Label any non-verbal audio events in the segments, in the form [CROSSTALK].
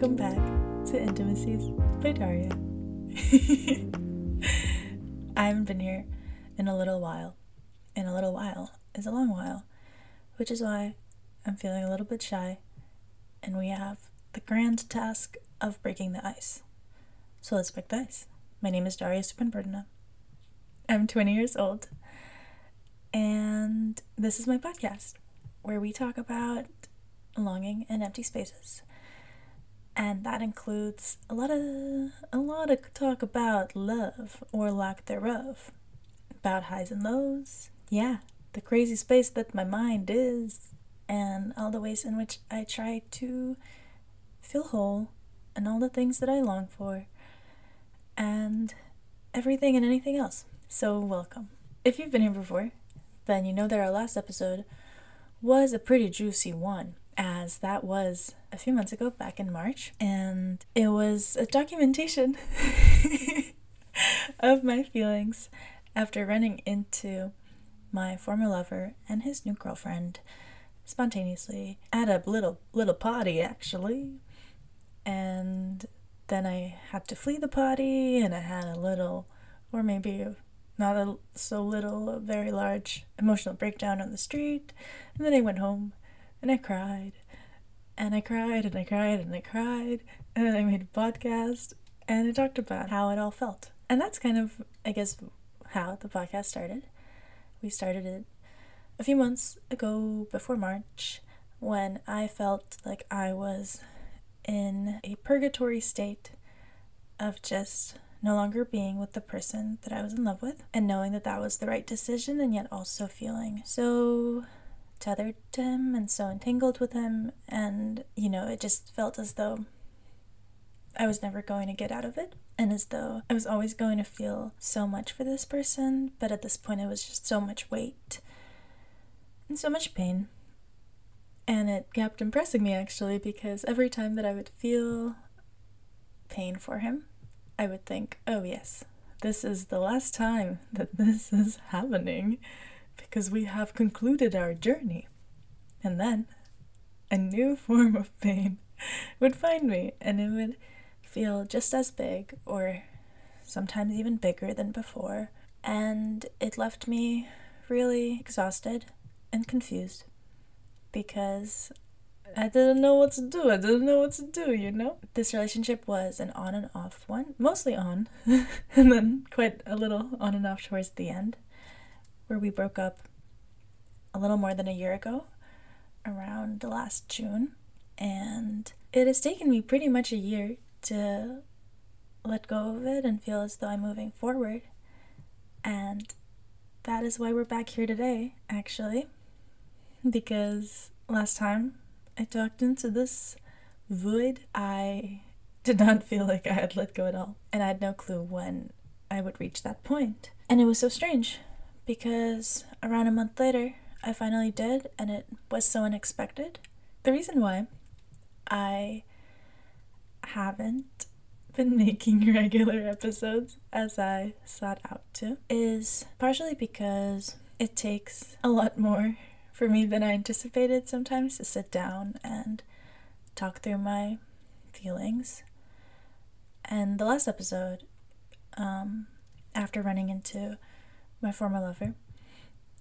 Welcome back to Intimacies by Daria. [LAUGHS] I haven't been here in a little while. In a little while is a long while, which is why I'm feeling a little bit shy, and we have the grand task of breaking the ice. So let's break the ice. My name is Daria Supanpurnana. I'm 20 years old, and this is my podcast where we talk about longing and empty spaces. And that includes a lot of a lot of talk about love or lack thereof, about highs and lows. Yeah, the crazy space that my mind is, and all the ways in which I try to feel whole, and all the things that I long for, and everything and anything else. So, welcome. If you've been here before, then you know that our last episode was a pretty juicy one as that was a few months ago, back in March, and it was a documentation [LAUGHS] of my feelings after running into my former lover and his new girlfriend spontaneously at a little little party actually. And then i had to flee the party and i had a little or maybe not a so little a very large emotional breakdown on the street. And then i went home and I cried. And I cried and I cried and I cried. And then I made a podcast and I talked about how it all felt. And that's kind of, I guess, how the podcast started. We started it a few months ago before March when I felt like I was in a purgatory state of just no longer being with the person that I was in love with and knowing that that was the right decision and yet also feeling so tethered to him and so entangled with him. And, you know, it just felt as though I was never going to get out of it. And as though I was always going to feel so much for this person, but at this point it was just so much weight and so much pain. And it kept impressing me actually because every time that I would feel pain for him, I would think, oh yes, this is the last time that this is happening because we have concluded our journey. And then a new [LAUGHS] form of pain would find me, and it would feel just as big, or sometimes even bigger than before. And it left me really exhausted and confused because I didn't know what to do. I didn't know what to do, you know? This relationship was an on and off one, mostly on, [LAUGHS] and then quite a little on and off towards the end where we broke up a little more than a year ago, around last June. And it has taken me pretty much a year to let go of it and feel as though I'm moving forward. And that is why we're back here today, actually. Because last time I talked into this void, I did not feel like I had let go at all. And I had no clue when I would reach that point. And it was so strange because around a month later, I finally did, and it was so unexpected. The reason why I haven't been [LAUGHS] making regular episodes as I sought out to is partially because it takes a lot more for me than I anticipated sometimes to sit down and talk through my feelings. And the last episode, um, after running into my former lover.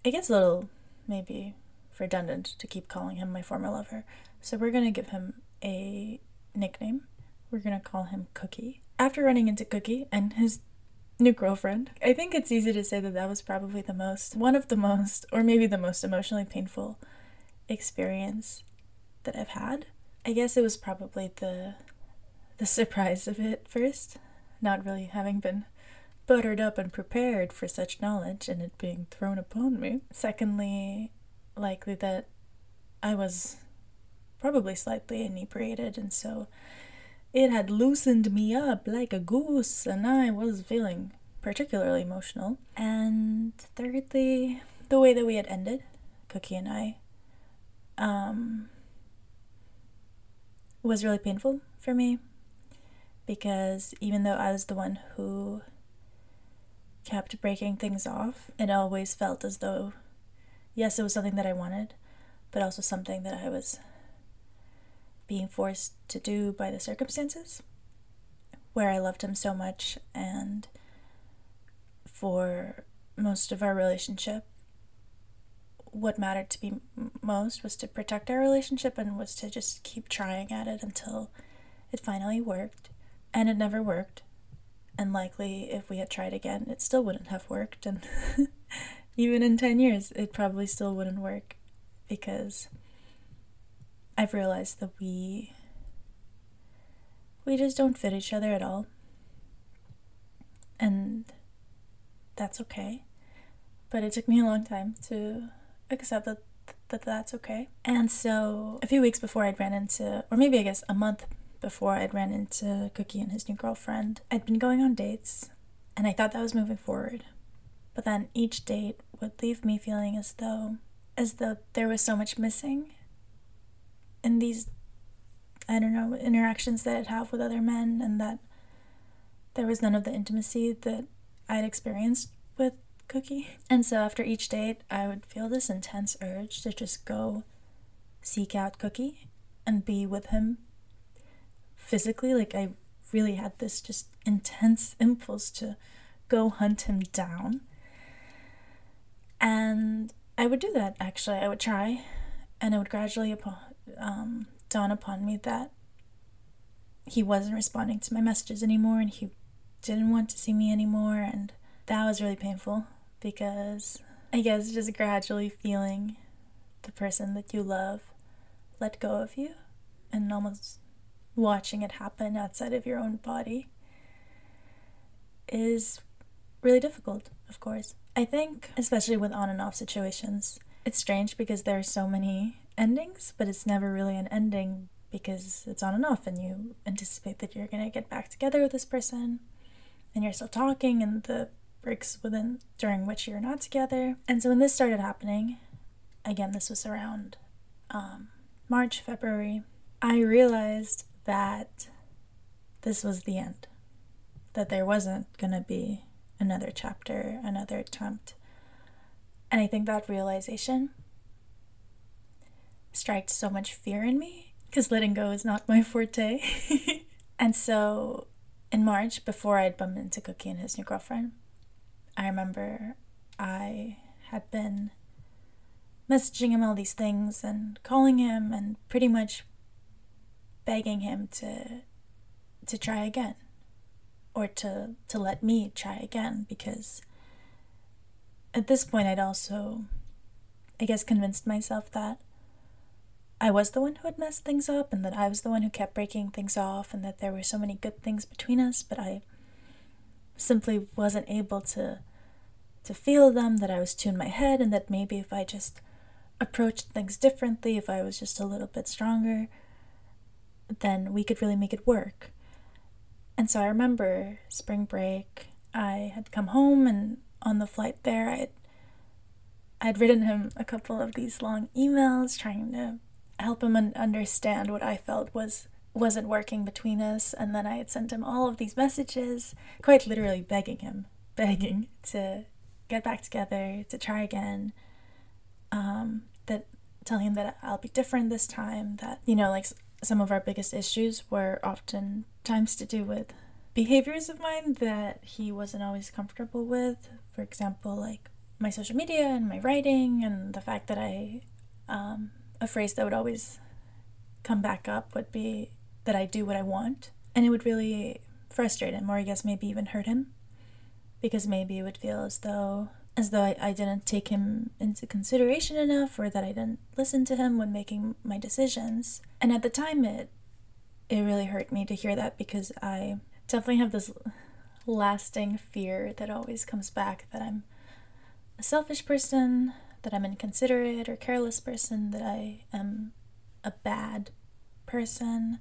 It gets a little, maybe, redundant to keep calling him my former lover, so we're gonna give him a nickname. We're gonna call him Cookie. After running into Cookie and his new girlfriend, I think it's easy to say that that was probably the most, one of the most, or maybe the most emotionally painful experience that I've had. I guess it was probably the the [LAUGHS] surprise of it first, not really having been buttered up and prepared for such knowledge and it being thrown upon me. Secondly, likely that I was probably slightly inebriated and so it had loosened me up like a goose and I was feeling particularly emotional. And thirdly, the way that we had ended, Cookie and I, um, was really painful for me because even though I was the one who kept breaking things off. It always felt as though, yes, it was something that I wanted, but also something that I was being forced to do by the circumstances, where I loved him so much, and for most of our relationship, what mattered to me most was to protect our relationship and was to just keep trying at it until it finally worked. And it never worked. And likely, if we had tried again, it still wouldn't have worked. And [LAUGHS] even in 10 years, it probably still wouldn't work because I've realized that we we just don't fit each other at all. And that's okay. But it took me a long time to accept that that that's okay. And so a few weeks before I'd ran into or maybe I guess a month before I'd ran into Cookie and his new girlfriend, I'd been going on dates and I thought that was moving forward. But then each date would leave me feeling as though as though there was so much missing in these I don't know, interactions that I'd have with other men and that there was none of the intimacy that I'd experienced with Cookie. And so after each date, I would feel this intense urge to just go seek out Cookie and be with him physically. Like, I really had this just intense impulse to go hunt him down. And I would do that actually. I would try, and it would gradually um, dawn upon me that he wasn't responding to my messages anymore and he didn't want to see me anymore. And that was really painful because I guess just gradually feeling the person that you love let go of you and almost watching it happen outside of your own body is really difficult, of course. I think, especially with on and off situations, it's strange because there are so many endings, but it's never really an ending because it's on and off, and you anticipate that you're gonna get back together with this person, and you're still talking, and the breaks within during which you're not together. And so when this started happening, again, this was around um, March, February, I realized that this was the end, that there wasn't gonna be another chapter, another attempt. And I think that realization striked so much fear in me because letting go is not my forte. [LAUGHS] and so in March, before I'd bumped into Cookie and his new girlfriend, I remember I had been messaging him all these things and calling him and pretty much begging him to to try again or to to let me try again because at this point I'd also I guess convinced myself that I was the one who had messed things up and that I was the one who kept breaking things off and that there were so many good things between us, but I simply wasn't able to to feel them, that I was too in my head and that maybe if I just approached things differently, if I was just a little bit stronger, then we could really make it work. And so I remember spring break, I had come home and on the flight there I had I'd written him a couple of these long emails trying to help him understand what I felt was wasn't working between us and then I had sent him all of these messages quite literally begging him begging to get back together to try again um, that telling him that I'll be different this time that you know like some of our biggest issues were often times to do with behaviors of mine that he wasn't always comfortable with for example like my social media and my writing and the fact that I um, a phrase that would always come back up would be that I do what I want. And it would really frustrate him, or I guess maybe even hurt him. Because maybe it would feel as though as though I, I didn't take him into consideration enough or that I didn't listen to him when making my decisions. And at the time it it really hurt me to hear that because I definitely have this lasting fear that always comes back that I'm a selfish person, that I'm inconsiderate or careless person, that I am a bad person.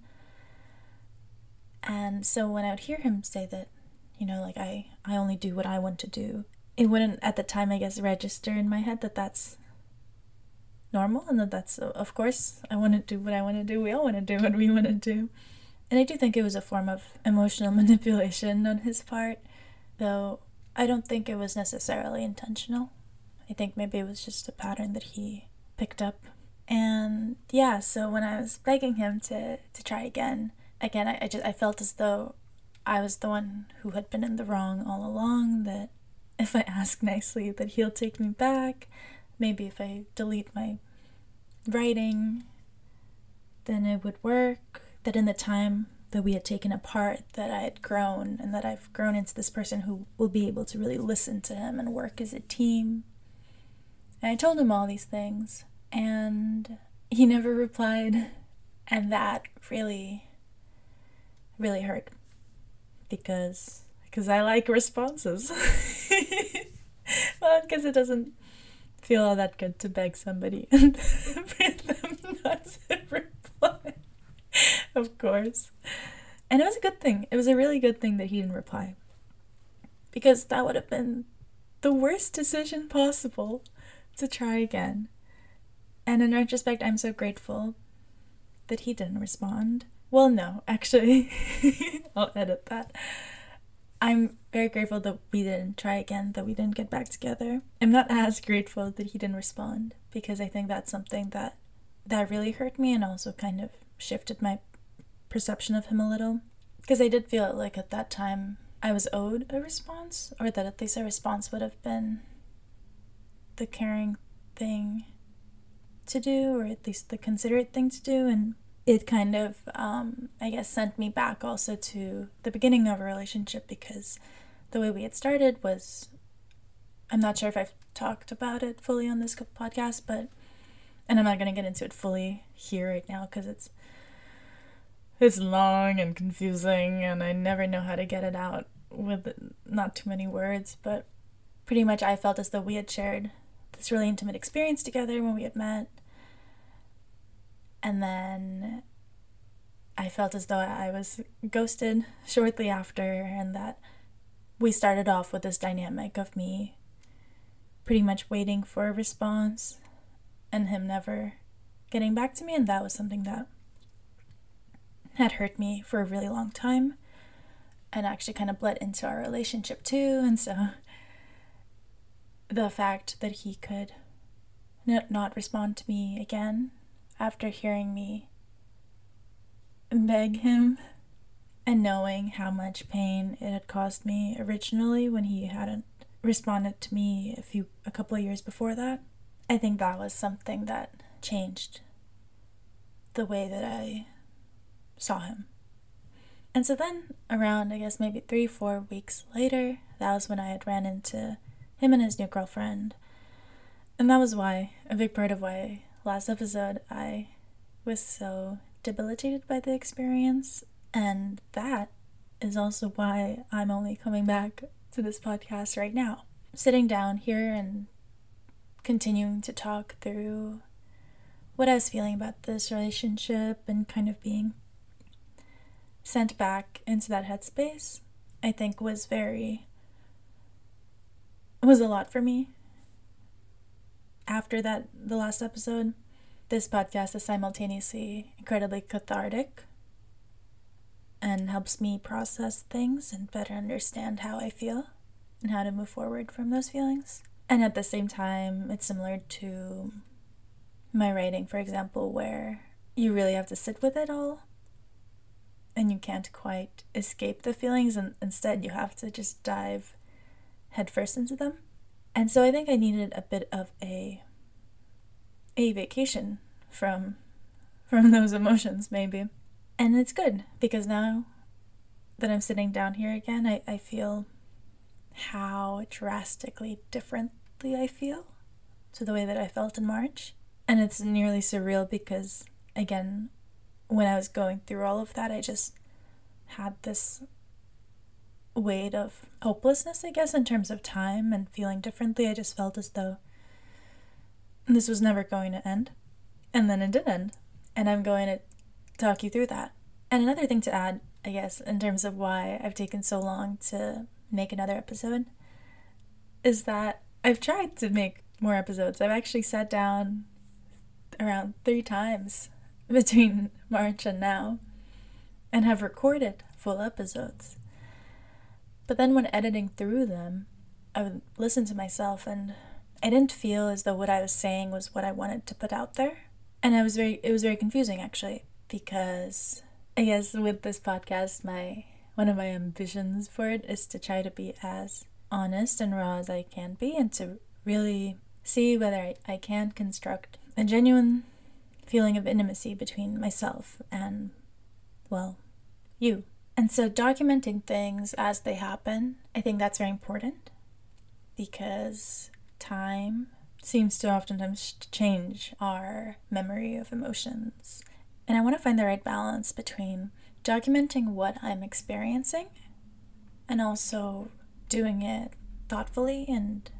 And so when I would hear him say that, you know, like I, I only do what I want to do, it wouldn't at the time, I guess, register in my head that that's normal and that that's, of course, I want to do what I want to do. We all want to do what we want to do. And I do think it was a form of emotional [LAUGHS] manipulation on his part, though I don't think it was necessarily intentional. I think maybe it was just a pattern that he picked up And yeah, so when I was begging him to, to try again, again, I, I just I felt as though I was the one who had been in the wrong all along, that if I ask nicely that he'll take me back, maybe if I delete my writing, then it would work. That in the time that we had taken apart, that I had grown and that I've grown into this person who will be able to really listen to him and work as a team. And I told him all these things, and he never replied, and that really, really hurt because because I like responses. [LAUGHS] because it doesn't feel all that good to beg somebody [LAUGHS] and for them not to reply. of course. And it was a good thing. It was a really good thing that he didn't reply. Because that would have been the worst decision possible to try again. And in retrospect, I'm so grateful that he didn't respond. Well, no, actually, [LAUGHS] I'll edit that. I'm very grateful that we didn't try again, that we didn't get back together. I'm not as grateful that he didn't respond because I think that's something that that really hurt me and also kind of shifted my perception of him a little because I did feel like at that time I was owed a response or that at least a response would have been the caring thing to do or at least the considerate thing to do and it kind of, um, I guess, sent me back also to the beginning of a relationship because the way we had started was I'm not sure if I've talked about it fully on this podcast, but and I'm not going to get into it fully here right now because it's it's long and confusing and I never know how to get it out with not too many words, but pretty much I felt as though we had shared this really intimate experience together when we had met and then I felt as though I was ghosted shortly after, and that we started off with this dynamic of me pretty much waiting for a response and him never getting back to me, and that was something that had hurt me for a really long time and actually kind of bled into our relationship too. And so the fact that he could not respond to me again after hearing me beg him and knowing how much pain it had caused me originally when he hadn't responded to me a few a couple of years before that i think that was something that changed the way that i saw him. And so then around i guess maybe three four weeks later that was when i had ran into him and his new girlfriend. And that was why a big part of why last episode, I was so debilitated by the experience, and that is also why I'm only coming back to this podcast right now. Sitting down here and continuing to talk through what I was feeling about this relationship and kind of being sent back into that headspace, I think was very was a lot for me after that the last episode this podcast is simultaneously incredibly cathartic and helps me process things and better understand how I feel and how to move forward from those feelings. And at the same time, it's similar to my writing, for example, where you really have to sit with it all and you can't quite escape the feelings, and instead, you have to just dive headfirst into them. And so I think I needed a bit of a a vacation from from [LAUGHS] those emotions maybe. And it's good because now that I'm sitting down here again, I, I feel how drastically differently I feel to the way that I felt in March. And it's nearly surreal because, again, when I was going through all of that, I just had this weight of hopelessness, I guess, in terms of time and feeling differently. I just felt as though this was never going to end. And then it did end. And I'm going to talk you through that. And another thing to add, I guess, in terms of why I've taken so long to make another episode, is that I've tried to make more episodes. I've actually sat down around three times [LAUGHS] between March and now and have recorded full episodes. But then when editing through them, I would listen to myself and I didn't feel as though what I was saying was what I wanted to put out there. And I was very it was very confusing actually because I guess with this podcast my one of my ambitions for it is to try to be as honest and raw as I can be and to really see whether I, I can construct a genuine feeling of intimacy between myself and, well, you. And so documenting things as they happen, I think that's very important because time seems to oftentimes change our memory of emotions. And I want to find the right balance between documenting what I'm experiencing and also doing it thoughtfully and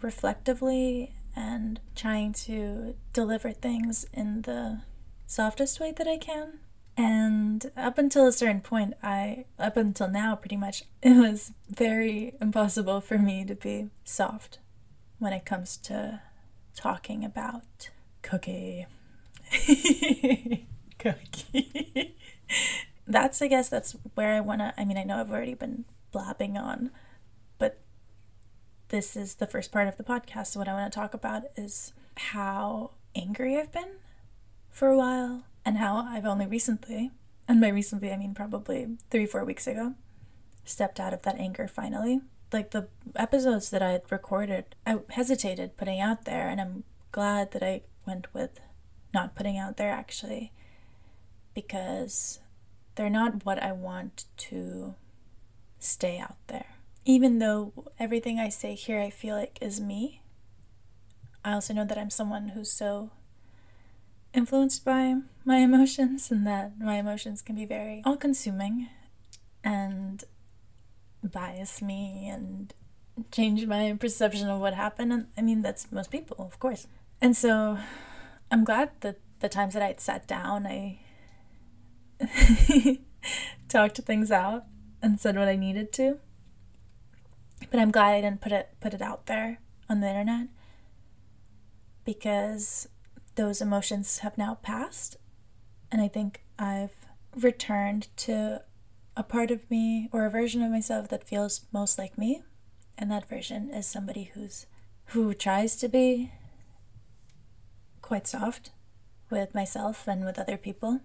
reflectively and trying to deliver things in the softest way that I can. And up until a certain point, I, up until now, pretty much, [LAUGHS] it was very impossible for me to be soft when it comes to talking about cookie. [LAUGHS] cookie. that's, I guess, that's where I want to. I mean, I know I've already been blabbing on, but this is the first part of the podcast. So, what I want to talk about is how angry I've been for a while and how I've only recently, and by recently I mean probably three, four weeks ago, stepped out of that anger finally. Like the episodes that I had recorded, I hesitated putting out there, and I'm glad that I went with not putting out there actually because they're not what I want to stay out there. Even though everything I say here I feel like is me, I also know that I'm someone who's so influenced by my [LAUGHS] emotions and that my emotions can be very all consuming and bias me and change my perception of what happened. And I mean, that's most people, of course. And so I'm glad that the times that I'd sat down, I [LAUGHS] talked things out and said what I needed to. But I'm glad I didn't put it put it out there on the internet because those emotions have now passed and I think I've returned to a part of me or a version of myself that feels most like me and that version is somebody who's who tries to be quite soft with myself and with other people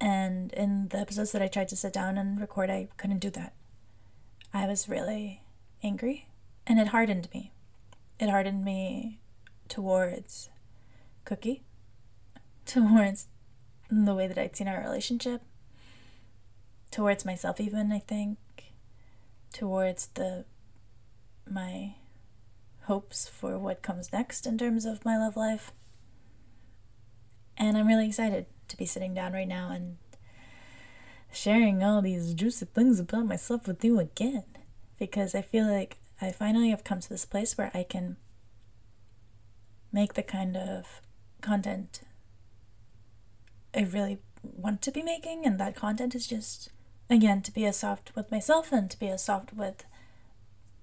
and in the episodes that I tried to sit down and record, I couldn't do that. I was really angry, and it hardened me. It hardened me towards Cookie, [LAUGHS] towards the way that I'd seen our relationship, towards myself, even, I think, towards the my hopes for what comes next in terms of my love life. And I'm really excited to be sitting down right now and sharing all these juicy things about myself with you again because I feel like I finally have come to this place where I can make the kind of content I really want to be making, and that content is just again to be as soft with myself and to be as soft with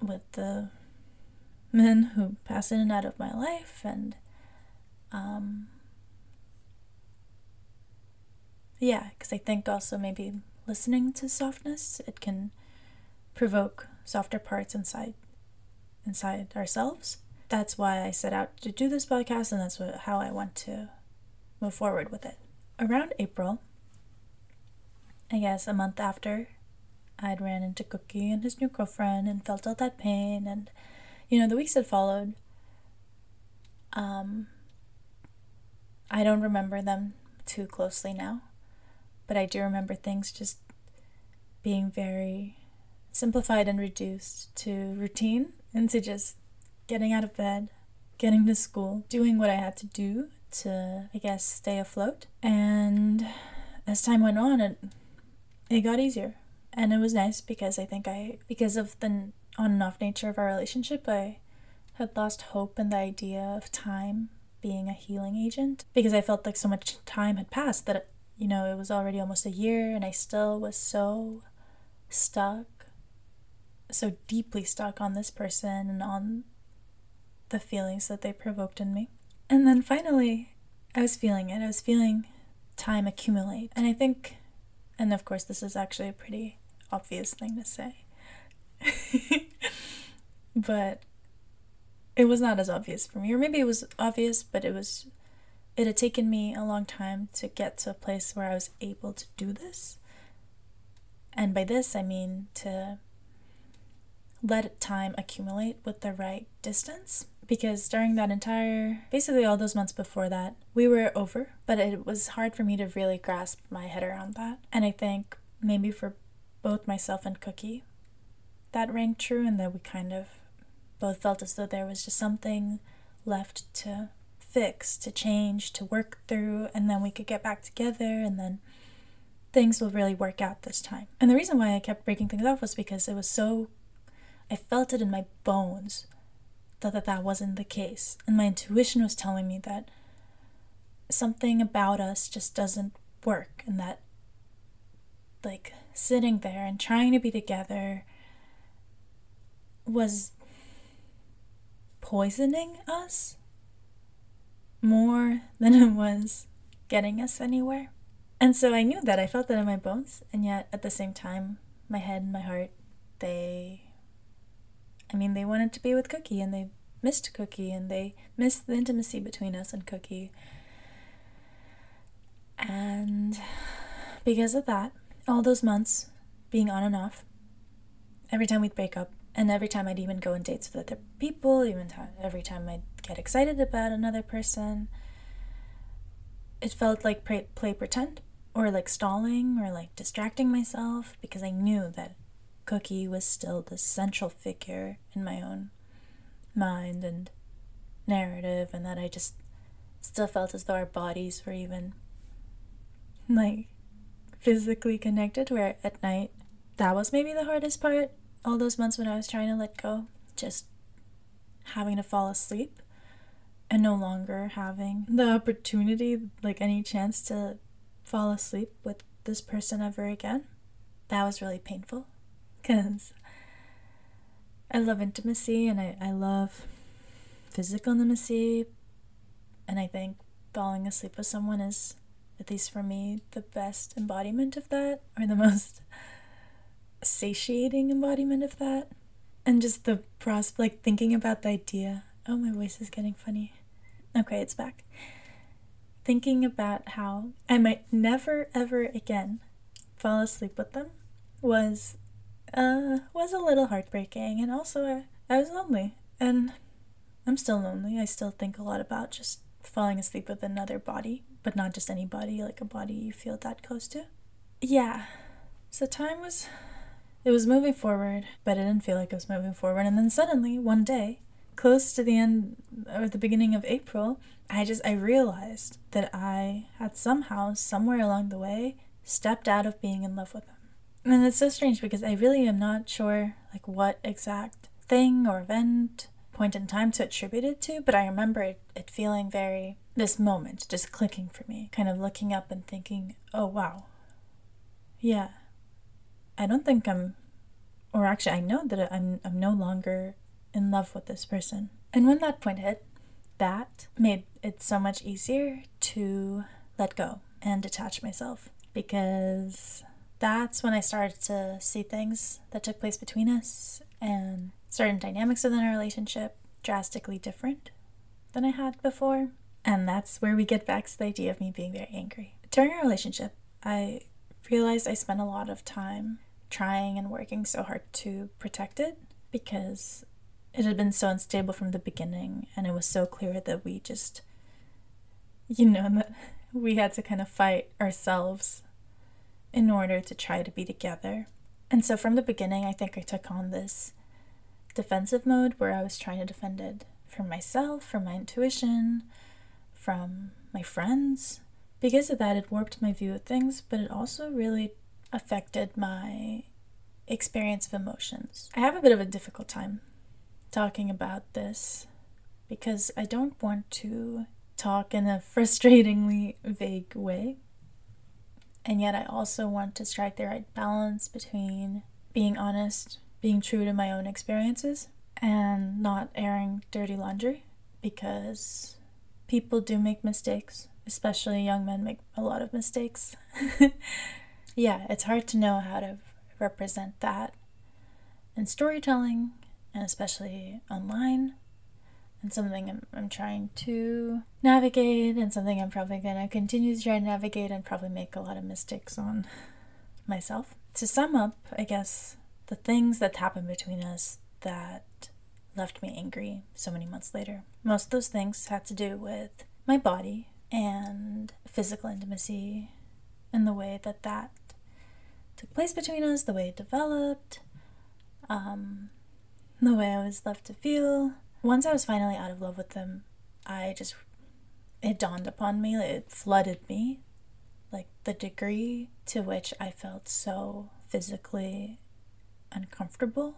with the men who pass in and out of my life and um yeah, because I think also maybe listening to softness, it can provoke softer parts inside inside ourselves. That's why I set out to do this podcast, and that's what, how I want to move forward with it. Around April, I guess a month after I'd ran into Cookie and his new girlfriend and felt all that pain, and you know, the weeks that followed, um, I don't remember them too closely now. But I do remember things just being very simplified and reduced to routine and to just getting out of bed, getting to school, doing what I had to do to, I guess, stay afloat. And as time went on, it, it got easier. And it was nice because I think I, because of the on and off nature of our relationship, I had lost hope in the idea of time being a healing agent because I felt like so much time had passed that you know, it was already almost a year and I still was so stuck, so deeply stuck on this person and on the feelings that they provoked in me. And then finally, I was feeling it. I was feeling time accumulate. And I think, and of course, this is actually a pretty obvious thing to say, [LAUGHS] but it was not as obvious for me. Or maybe it was obvious, but it was it had taken me a long time to get to a place where I was able to do this. And by this, I mean to let time accumulate with the right distance. Because during that entire, basically all those months before that, we were over, but it was hard for me to really grasp my head around that. And I think maybe for both myself and Cookie, that rang true, and that we kind of both felt as though there was just something left to fix, to change, to work through, and then we could get back together, and then things will really work out this time. And the reason why I kept breaking things off was because it was so, I felt it in my bones that that, that wasn't the case. And my intuition was telling me that something about us just doesn't work, and that, like, sitting there and trying to be together was poisoning us more than it was getting us anywhere. And so I knew that. I felt that in my bones. And yet at the same time, my head and my heart, they. I mean, they wanted to be with Cookie and they missed Cookie and they missed the intimacy between us and Cookie. And because of that, all those months being on and off, every time we'd break up, and every time I'd even go on dates with other people, even every time I'd get excited about another person, it felt like play pretend or like stalling or like distracting myself because I knew that Cookie was still the central figure in my own mind and narrative, and that I just still felt as though our bodies were even like physically connected. Where at night, that was maybe the hardest part all those months when I was trying to let go, just having to fall asleep and no longer having the opportunity, like any chance to fall asleep with this person ever again. That was really painful because I love intimacy and I, I love physical intimacy. And I think falling asleep with someone is, at least for me, the best embodiment of that or the [LAUGHS] most satiating embodiment of that. And just the prospect, like thinking about the idea. Oh, my voice is getting funny. Okay, it's back. Thinking about how I might never ever again fall asleep with them was uh was a little heartbreaking and also I, I was lonely and I'm still lonely. I still think a lot about just falling asleep with another body, but not just any body, like a body you feel that close to. Yeah. So time was it was moving forward, but it didn't feel like it was moving forward. And then suddenly, one day, close to the end or the beginning of April, I just I realized that I had somehow, somewhere along the way, stepped out of being in love with him. And it's so strange because I really am not sure like what exact thing or event, point in time to attribute it to, but I remember it, it feeling very this moment just clicking for me, kind of looking up and thinking, oh wow. Yeah, I don't think I'm, or actually, I know that I'm, I'm no longer in love with this person. And when that point hit, that made it so much easier to let go and detach myself because that's when I started to see things that took place between us and certain dynamics within our relationship drastically different than I had before. And that's where we get back to the idea of me being very angry. During our relationship, I realized I spent a lot of time trying and working so hard to protect it because it had been so unstable from the beginning and it was so clear that we just you know that [LAUGHS] we had to kind of fight ourselves in order to try to be together. And so from the beginning I think I took on this defensive mode where I was trying to defend it from myself, from my intuition, from my friends. Because of that, it warped my view of things, but it also really affected my experience of emotions. I have a bit of a difficult time talking about this because I don't want to talk in a [LAUGHS] frustratingly vague way. And yet, I also want to strike the right balance between being honest, being true to my own experiences, and not airing dirty laundry because people do make mistakes, especially young men make a lot of mistakes. [LAUGHS] yeah, it's hard to know how to represent that in storytelling and especially online. And something I'm, I'm trying to navigate, and something I'm probably going to continue to try to navigate and probably make a lot of mistakes on myself. To sum up, I guess the things that happened between us that left me angry so many months later. Most of those things had to do with my body and physical intimacy and the way that that took place between us, the way it developed, um, the way I was left to feel. Once I was finally out of love with them, I just, it dawned upon me, it flooded me, like the degree to which I felt so physically uncomfortable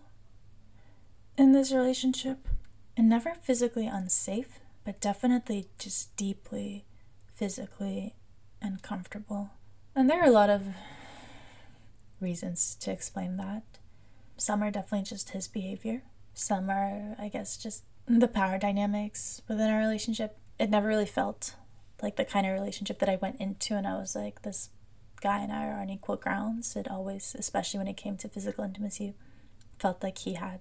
in this relationship. And never physically unsafe, but definitely just deeply physically uncomfortable. And there are a lot of reasons to explain that. Some are definitely just his behavior. Some are, I guess, just the power dynamics within our relationship. It never really felt like the kind of relationship that I went into and I was like, this guy and I are on equal grounds. It always, especially when it came to physical intimacy, felt like he had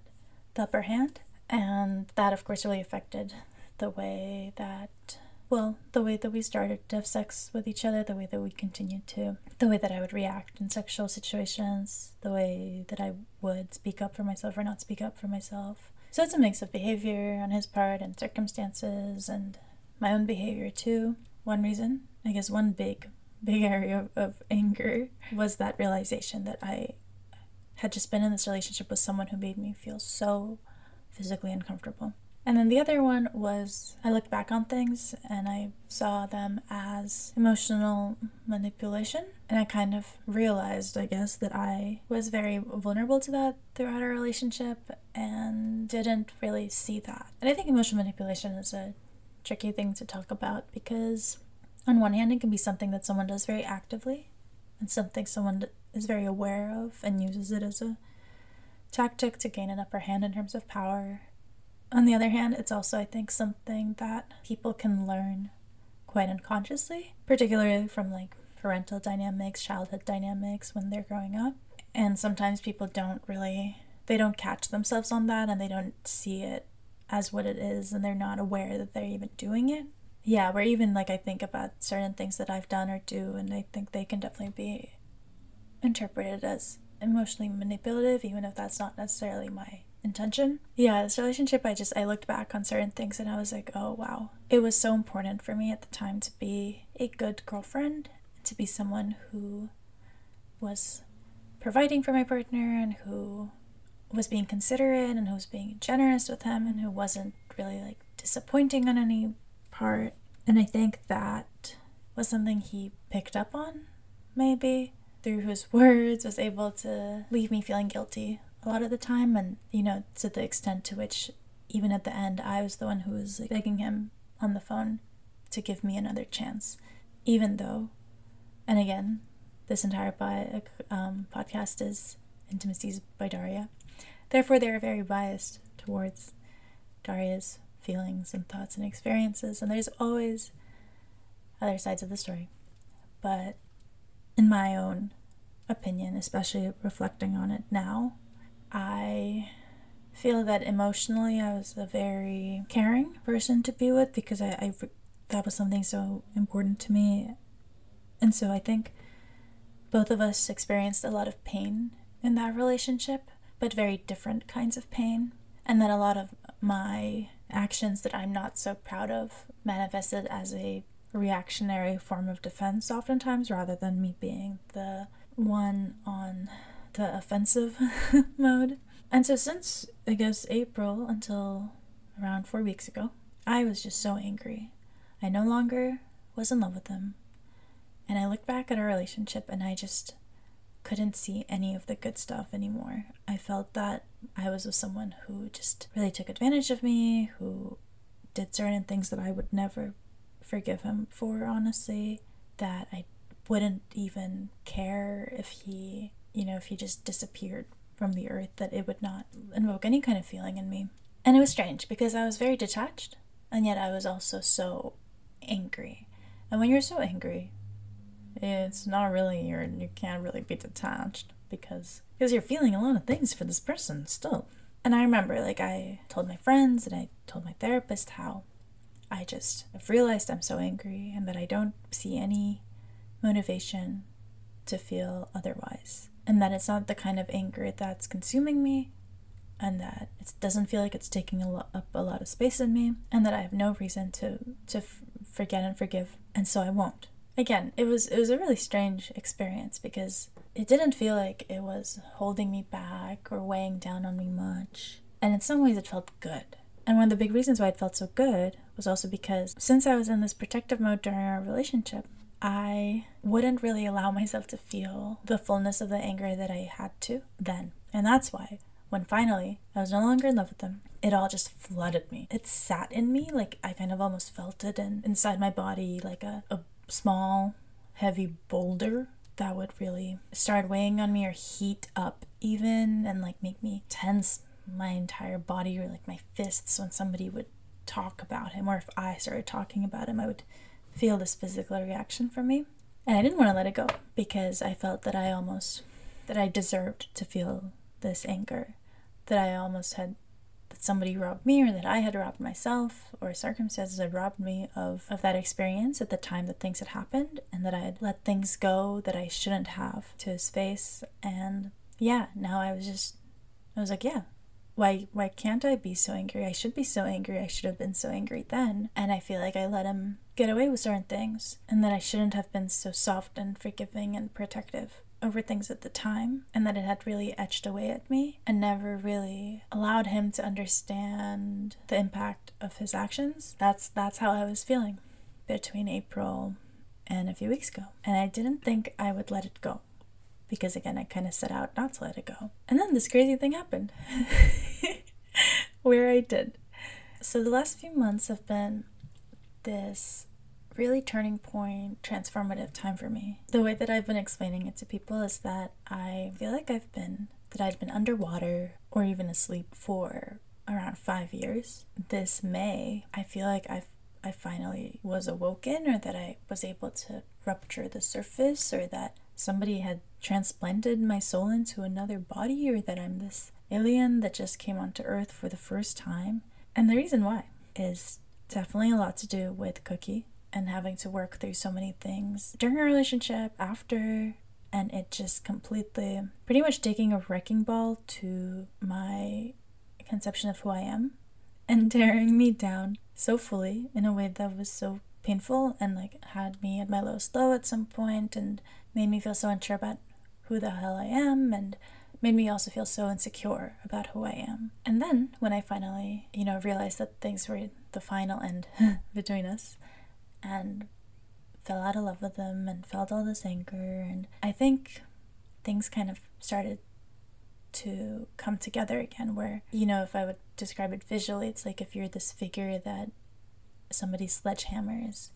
the upper hand. And that, of course, really affected the way that well, the way that we started to have sex with each other, the way that we continued to, the way that I would react in sexual situations, the way that I would speak up for myself or not speak up for myself. So it's a mix of behavior on his part and circumstances and my own behavior too. One reason, I guess, one big, big area of, of anger was that realization that I had just been in this relationship with someone who made me feel so physically uncomfortable. And then the other one was I looked back on things and I saw them as emotional manipulation. And I kind of realized, I guess, that I was very vulnerable to that throughout our relationship and didn't really see that. And I think emotional manipulation is a tricky thing to talk about because, on one hand, it can be something that someone does very actively and something someone is very aware of and uses it as a tactic to gain an upper hand in terms of power on the other hand, it's also, I think, something that people can learn quite unconsciously, particularly from like parental dynamics, childhood dynamics when they're growing up. And sometimes people don't really, they don't catch themselves on that and they don't see it as what it is and they're not aware that they're even doing it. Yeah, where even like I think about certain things that I've done or do, and I think they can definitely be interpreted as emotionally manipulative, even if that's not necessarily my intention. Yeah, this relationship, I just, I looked back on certain things and I was like, oh wow. It was so important for me at the time to be a good girlfriend, to be someone who was providing for my partner and who was being considerate and who was being generous with him and who wasn't really like disappointing on any part. And I think that was something he picked up on, maybe through his [LAUGHS] words, was able to leave me feeling guilty a lot of the time, and you know, to the extent to which, even at the end, I was the one who was like, begging him on the phone to give me another chance, even though, and again, this entire bi- um, podcast is Intimacies by Daria. Therefore, they are very biased towards Daria's feelings and thoughts and experiences, and there's always other sides of the story. But in my own opinion, especially reflecting on it now, I feel that emotionally I was a very caring person to be with because I, I that was something so important to me. And so I think both of us experienced a lot of pain in that relationship, but very different kinds of pain. And that a lot of my actions that I'm not so proud of manifested as a reactionary form of defense, oftentimes, rather than me being the one on the offensive [LAUGHS] mode. And so, since I guess April until around four weeks ago, I was just so angry. I no longer was in love with him. And I looked back at our relationship and I just couldn't see any of the good stuff anymore. I felt that I was with someone who just really took advantage of me, who did certain things that I would never forgive him for, honestly, that I wouldn't even care if he you know, if he just disappeared from the earth, that it would not invoke any kind of feeling in me. And it was strange because I was very detached, and yet I was also so angry. And when you're so angry, it's not really you're you can't really be detached because because you're feeling a lot of things for this person still. And I remember, like, I told my friends and I told my therapist how I just have realized I'm so angry and that I don't see any motivation to feel otherwise. And that it's not the kind of anger that's consuming me, and that it doesn't feel like it's taking a up a lot of space in me, and that I have no reason to to f- forget and forgive, and so I won't. Again, it was it was a really strange experience because it didn't feel like it was holding me back or weighing down on me much, and in some ways it felt good. And one of the big reasons why it felt so good was also because since I was in this protective mode during our relationship, I wouldn't really allow myself to feel the fullness of the anger that I had to then. And that's why, when finally I was no longer in love with them, it all just flooded me. It sat in me, like I kind of almost felt it in, inside my body, like a, a small, heavy boulder that would really start weighing on me or heat up even and like make me tense my entire body or like my fists when somebody would talk about him or if I started talking about him, I would feel this physical reaction from me. And I didn't want to let it go because I felt that I almost that I deserved to feel this anger, that I almost had that somebody robbed me or that I had robbed myself or circumstances had robbed me of, of that experience at the time that things had happened and that I had let things go that I shouldn't have to his face. And yeah, now I was just I was like, yeah, why why can't I be so angry? I should be so angry. I should have been so angry then. And I feel like I let him get away with certain things and that I shouldn't have been so soft and forgiving and protective over things at the time and that it had really etched away at me and never really allowed him to understand the impact of his actions. That's that's how I was feeling between April and a few weeks ago. And I didn't think I would let it go because again, I kind of set out not to let it go. And then this crazy thing happened [LAUGHS] where I did. So the last few months have been this really turning point, transformative time for me. The way that I've been explaining it to people is that I feel like I've been that I'd been underwater or even asleep for around 5 years. This May, I feel like I've I finally was awoken or that I was able to rupture the surface or that somebody had transplanted my soul into another body or that I'm this alien that just came onto Earth for the first time. And the reason why is definitely a lot to do with Cookie and having to work through so many things during a relationship, after, and it just completely, pretty much taking a wrecking ball to my conception of who I am [LAUGHS] and tearing me down so fully in a way that was so painful and like had me at my lowest low at some point and made me feel so unsure about who the hell I am and made me also feel so insecure about who I am. And then when I finally, you know, realized that things were the final end [LAUGHS] between us and fell out of love with them and felt all this anger and I think things kind of started to come together again where you know if I would describe it visually it's like if you're this figure that somebody sledgehammers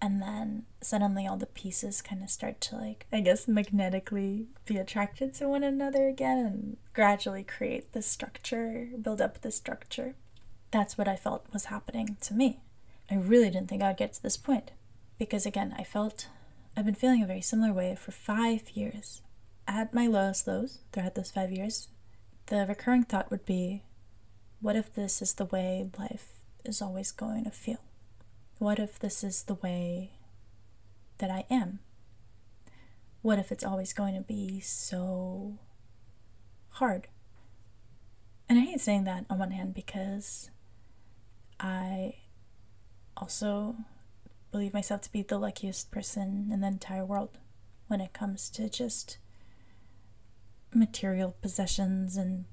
and then suddenly all the pieces kind of start to like i guess magnetically be attracted to one another again and gradually create this structure build up this structure. That's what i felt was happening to me. I really didn't think i'd get to this point because again i felt i've been feeling a very similar way for five years. At my lowest lows throughout those five years the recurring thought would be what if this is the way life is always going to feel what if this is the way that I am? What if it's always going to be so hard? And I hate saying that on one hand because I also believe myself to be the luckiest person in the entire world when it comes to just material possessions and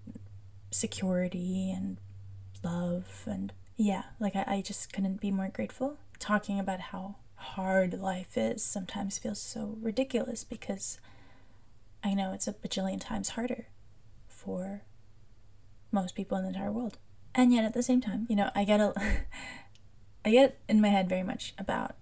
security and love and yeah, like I, I just couldn't be more grateful. Talking about how hard life is sometimes feels so ridiculous because I know it's a bajillion times harder for most people in the entire world. And yet at the same time, you know, I get a [LAUGHS] I get in my head very much about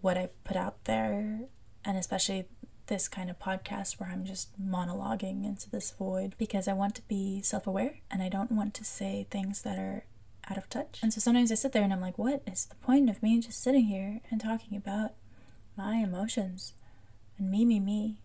what I put out there and especially this kind of podcast where I'm just monologuing into this void because I want to be self aware and I don't want to say things that are out of touch. And so sometimes I sit there and I'm like, what is the point of me just sitting here and talking about my emotions and me, me, me,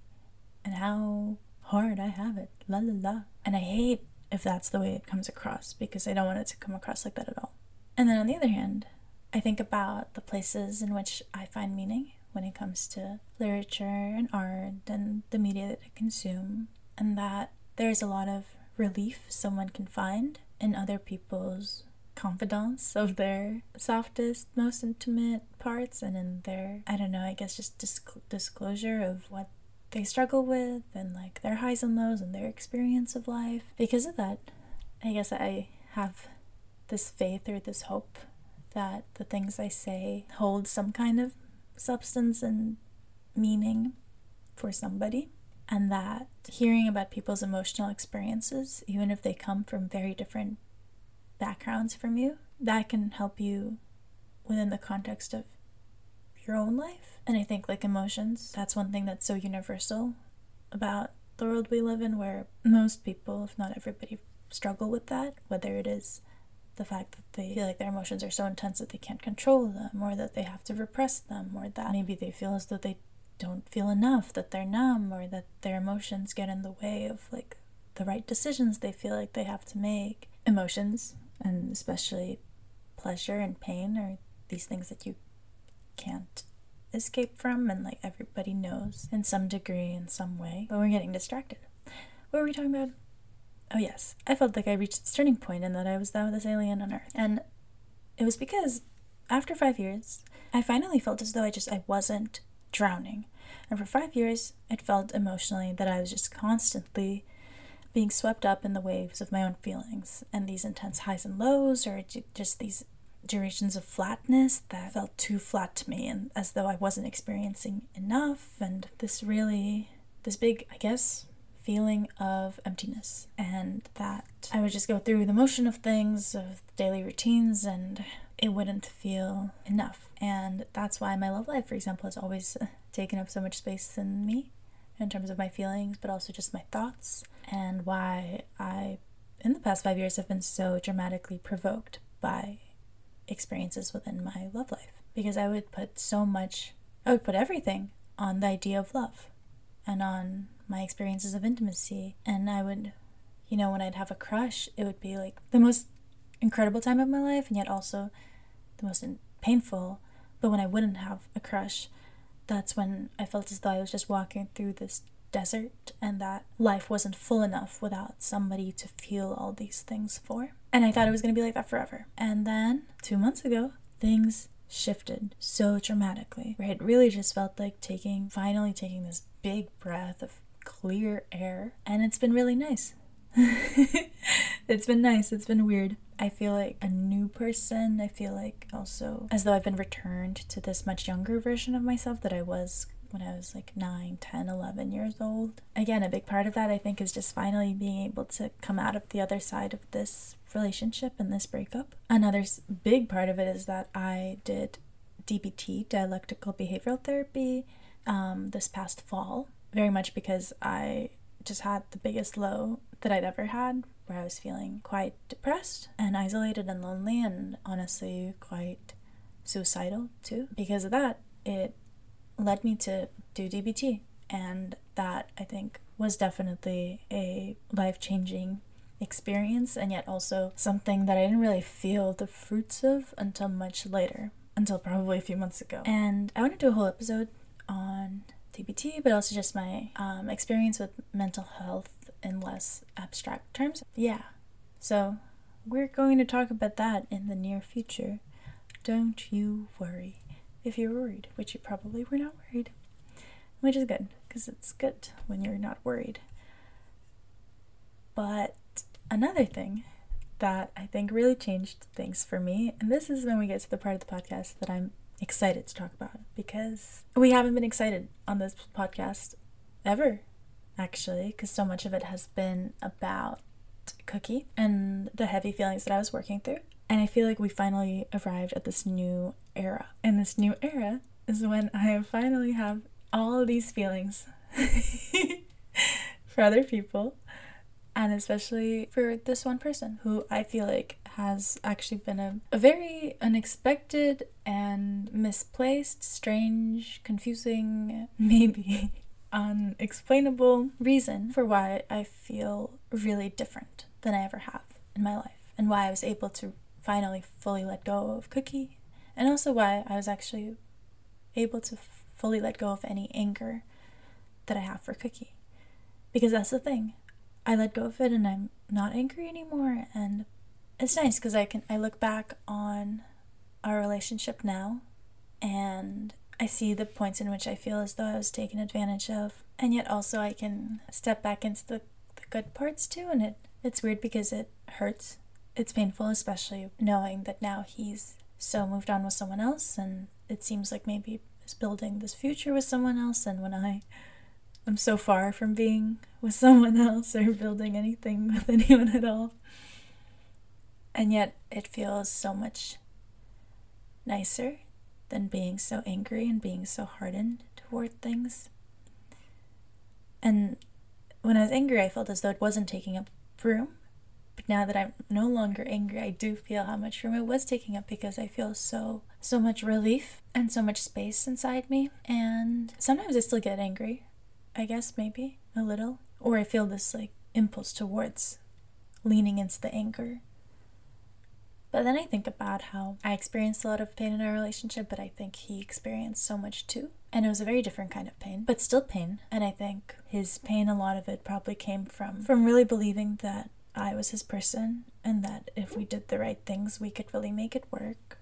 and how hard I have it, la la la. And I hate if that's the way it comes across because I don't want it to come across like that at all. And then on the other hand, I think about the places in which I find meaning when it comes to literature and art and the media that I consume, and that there's a lot of relief someone can find in other people's confidence of their softest, most intimate parts and in their, I don't know, I guess just disc- disclosure of what they struggle with and like their highs and lows and their experience of life. Because of that, I guess I have this faith or this hope that the things I say hold some kind of substance and meaning for somebody. And that hearing about people's emotional experiences, even if they come from very different backgrounds from you, that can help you within the context of your own life. And I think, like emotions, that's one thing that's so universal about the world we live in, where most people, if not everybody, struggle with that, whether it is the fact that they feel like their emotions are so intense that they can't control them, or that they have to repress them, or that maybe they feel as though they don't feel enough, that they're numb, or that their emotions get in the way of like the right decisions they feel like they have to make. Emotions, and especially pleasure and pain, are these things that you can't escape from, and like everybody knows in some degree, in some way. But we're getting distracted. What were we talking about? Oh, yes. I felt like I reached this turning point and that I was now this alien on Earth. And it was because after five years, I finally felt as though I just I wasn't drowning. And for five years, it felt emotionally that I was just constantly being swept up in the waves of my own feelings and these intense highs and lows, or just these durations of flatness that felt too flat to me, and as though I wasn't experiencing enough. And this really, this big, I guess, feeling of emptiness and that I would just go through the motion of things, of daily routines, and it wouldn't feel enough. And that's why my love life, for example, has always taken up so much space in me in terms of my feelings, but also just my thoughts, and why I, in the past five years, have been so dramatically provoked by experiences within my love life. Because I would put so much, I would put everything on the idea of love and on my experiences of intimacy. And I would, you know, when I'd have a crush, it would be like the most incredible time of my life and yet also the most painful. But when I wouldn't have a crush, that's when I felt as though I was just walking through this desert and that life wasn't full enough without somebody to feel all these things for. And I thought it was going to be like that forever. And then two months ago, things shifted so dramatically where it really just felt like taking, finally taking this big breath of clear air. And it's been really nice. [LAUGHS] it's been nice. It's been weird. I feel like a new person. I feel like also as though I've been returned to this much younger version of myself that I was when I was like 9, 10, 11 years old. Again, a big part of that I think is just finally being able to come out of the other side of this relationship and this breakup. Another big part of it is that I did DBT, dialectical behavioral therapy, um, this past fall, very much because I just had the biggest low that I'd ever had, where I was feeling quite depressed and isolated and lonely, and honestly, quite suicidal too. Because of that, it led me to do DBT, and that I think was definitely a life changing experience, and yet also something that I didn't really feel the fruits of until much later, until probably a few months ago. And I want to do a whole episode on DBT, but also just my um, experience with mental health in less abstract terms. Yeah, so we're going to talk about that in the near future. Don't you worry if you're worried, which you probably were not worried, which is good because it's good when you're not worried. But another thing that I think really changed things for me, and this is when we get to the part of the podcast that I'm excited to talk about because we haven't been excited on this podcast ever, actually, because so much of it has been about Cookie and the heavy feelings that I was working through. And I feel like we finally arrived at this new era. And this new era is when I finally have all these feelings [LAUGHS] for other people and especially for this one person who I feel like has actually been a, a very unexpected and misplaced, strange, confusing, [LAUGHS] maybe unexplainable reason for why I feel really different than I ever have in my life, and why I was able to finally fully let go of Cookie, and also why I was actually able to fully let go of any anger that I have for Cookie. Because that's the thing. I let go of it and I'm not angry anymore and it's nice because I can I look back on our relationship now and I see the points in which I feel as though I was taken advantage of and yet also I can step back into the, the good parts too and it it's weird because it hurts. It's painful especially knowing that now he's so moved on with someone else and it seems like maybe is building this future with someone else and when I am so far from being with someone else or building anything with anyone at all. And yet it feels so much nicer than being so angry and being so hardened toward things. And when I was angry, I felt as though it wasn't taking up room. But now that I'm no longer angry, I do feel how much room it was taking up because I feel so, so much relief and so much space inside me. And sometimes I still get angry, I guess, maybe a little. Or I feel this like impulse towards leaning into the anger but then I think about how I experienced a lot of pain in our relationship, but I think he experienced so much too. And it was a very different kind of pain, but still pain. And I think his pain, a lot of it probably came from from really believing that I was his person and that if we did the right things, we could really make it work.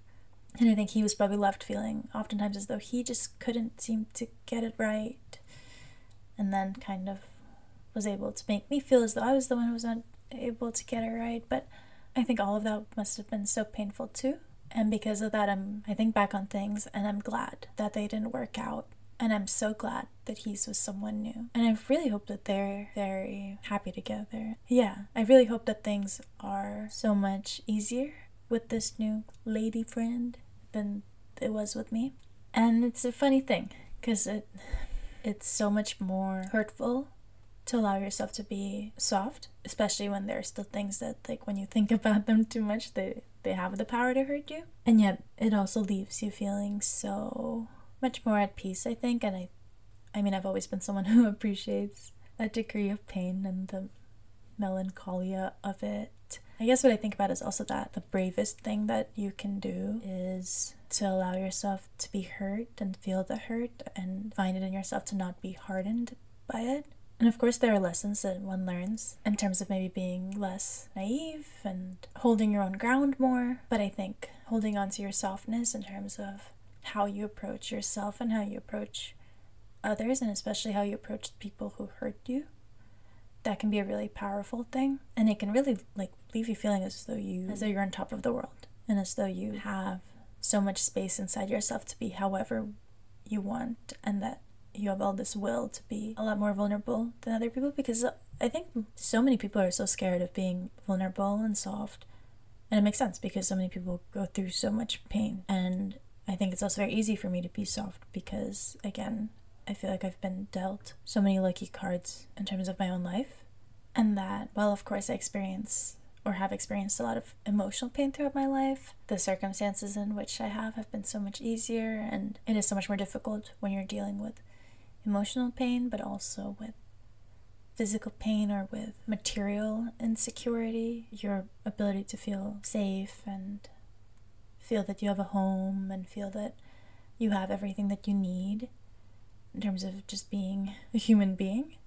And I think he was probably left feeling oftentimes as though he just couldn't seem to get it right. And then kind of was able to make me feel as though I was the one who was not able to get it right. But I think all of that must have been so painful too. And because of that, I'm I think back on things and I'm glad that they didn't work out. And I'm so glad that he's with someone new. And I really hope that they're very happy together. Yeah, I really hope that things are so much easier with this new lady friend than it was with me. And it's a funny thing because it it's so much more hurtful to allow yourself to be soft, especially when there are still things that like when you think [LAUGHS] about them too much, they they have the power to hurt you. And yet it also leaves you feeling so much more at peace, I think, and I I mean, I've always been someone [LAUGHS] who appreciates a degree of pain and the melancholia of it. I guess what I think about is also that the bravest thing that you can do is to allow yourself to be hurt and feel the hurt and find it in yourself to not be hardened by it. And of course, there are lessons that one learns in terms of maybe being less naive and holding your own ground more. But I think holding on to your softness in terms of how you approach yourself and how you approach others, and especially how you approach people who hurt you, that can be a really powerful thing. And it can really like leave you feeling as though you as though you're on top of the world and as though you have so much space inside yourself to be however you want and that you have all this will to be a lot more vulnerable than other people because I think so many people are so scared of being vulnerable and soft. And it makes sense because so many people go through so much pain. And I think it's also very easy for me to be soft because, again, I feel like I've been dealt so many lucky cards in terms of my own life. And that, while of course I experience or have experienced a lot of emotional pain throughout my life. The circumstances in which I have have been so much easier, and it is so much more difficult when you're dealing with emotional pain, but also with physical pain or with material insecurity, your ability to feel safe and feel that you have a home and feel that you have everything that you need in terms of just being a human being.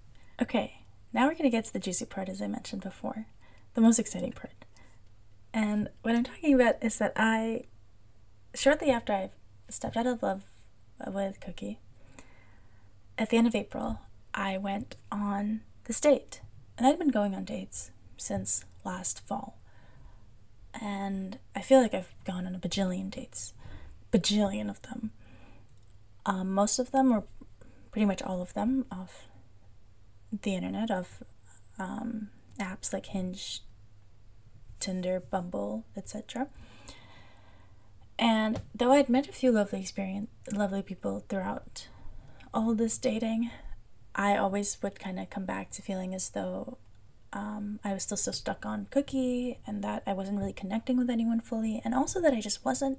Okay, now we're going to get to the juicy part, as I mentioned before, the most exciting part. And what I'm talking about is that I, shortly after I stepped out of love with Cookie, at the end of April, I went on this date. And I'd been going on dates since last fall. And I feel like I've gone on a bajillion dates. Bajillion of them. Um, most of them, or pretty much all of them, off the internet, of um, apps like Hinge, Tinder, Bumble, etc. And though I'd met a few lovely experience, lovely people throughout all this dating, I always would kind of come back to feeling as though um, I was still so stuck on Cookie and that I wasn't really connecting with anyone fully, and also that I just wasn't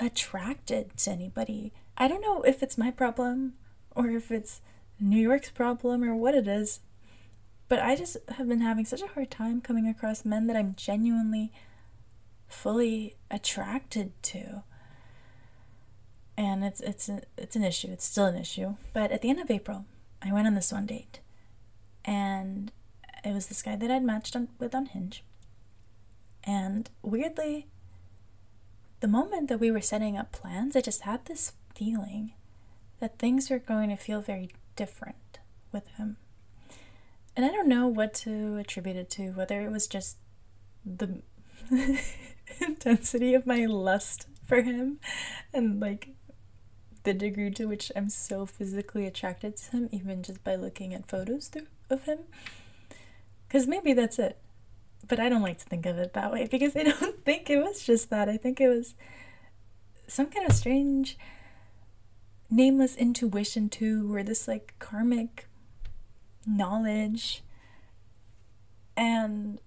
attracted to anybody. I don't know if it's my problem or if it's New York's problem or what it is, But I just have been having such a hard time coming across men that I'm genuinely fully attracted to. And it's it's a, it's an issue. It's still an issue. But at the end of April, I went on this one date. And it was this guy that I'd matched on, with on Hinge. And weirdly, the moment that we were setting up plans, I just had this feeling that things were going to feel very different with him. And I don't know what to attribute it to, whether it was just the [LAUGHS] intensity of my lust for him and like the degree to which I'm so physically attracted to him, even just by looking at photos of him. Because maybe that's it. But I don't like to think of it that way because I [LAUGHS] don't think it was just that. I think it was some kind of strange, nameless intuition, too, or this like karmic knowledge. And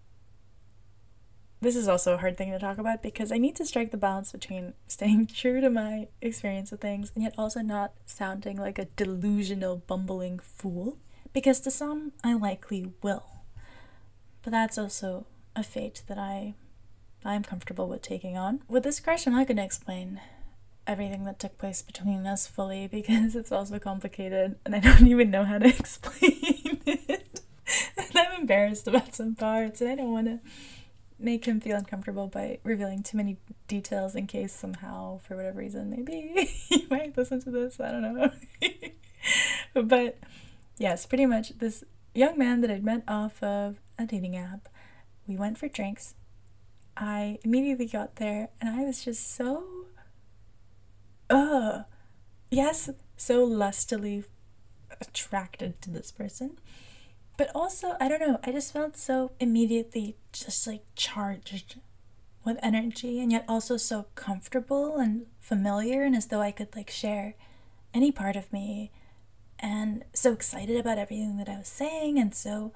this is also a hard thing to talk about because I need to strike the balance between [LAUGHS] staying true to my experience of things and yet also not sounding like a delusional, bumbling fool. Because to some, I likely will. But that's also a fate that I I'm comfortable with taking on. With this question, I'm not going to explain everything that took place between us fully [LAUGHS] because it's also complicated and I don't even know how to [LAUGHS] explain it. and I'm embarrassed about some parts and I don't want to make him feel uncomfortable by revealing too many details in case somehow, for whatever reason, maybe [LAUGHS] he might listen to this. I don't know. [LAUGHS] but yes, pretty much this young man that I'd met off of a dating app, we went for drinks. I immediately got there and I was just so, uh, yes, so lustily attracted to this person. But also, I don't know, I just felt so immediately just like charged with energy and yet also so comfortable and familiar and as though I could like share any part of me and so excited about everything that I was saying and so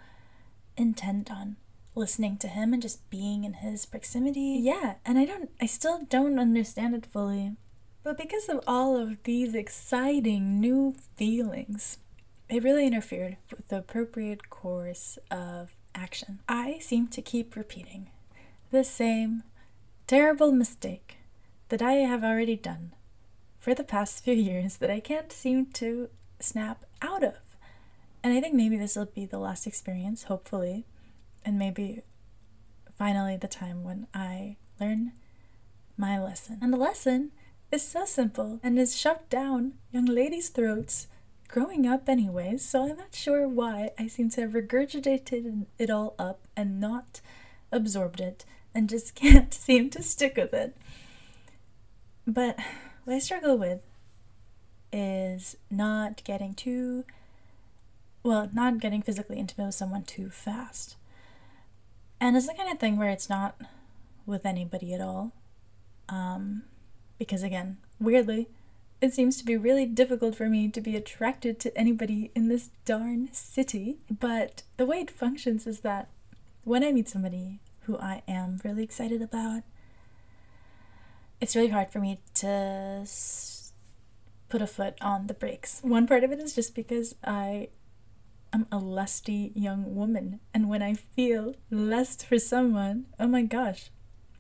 intent on listening to him and just being in his proximity. Yeah, and I don't I still don't understand it fully. But because of all of these exciting new feelings, it really interfered with the appropriate course of action. I seem to keep repeating the same terrible mistake that I have already done for the past few [LAUGHS] years that I can't seem to snap out of. And I think maybe this will be the last experience, hopefully, and maybe finally the time when I learn my lesson. And the lesson is so simple and is shoved down young ladies' throats growing up anyways, so I'm not sure why I seem to have regurgitated it all up and not absorbed it and just [LAUGHS] can't seem to stick with it. But what I struggle with is not getting too well, not getting physically intimate with someone too fast. And it's the kind of thing where it's not with anybody at all. Um, because again, weirdly, it seems to be really difficult for me to be attracted to anybody in this darn city. But the way it functions is that when I meet somebody who I am really excited about, it's really hard for me to put a foot on the brakes. One part of it is just because I am a lusty young woman, and when I feel lust for someone, oh my gosh,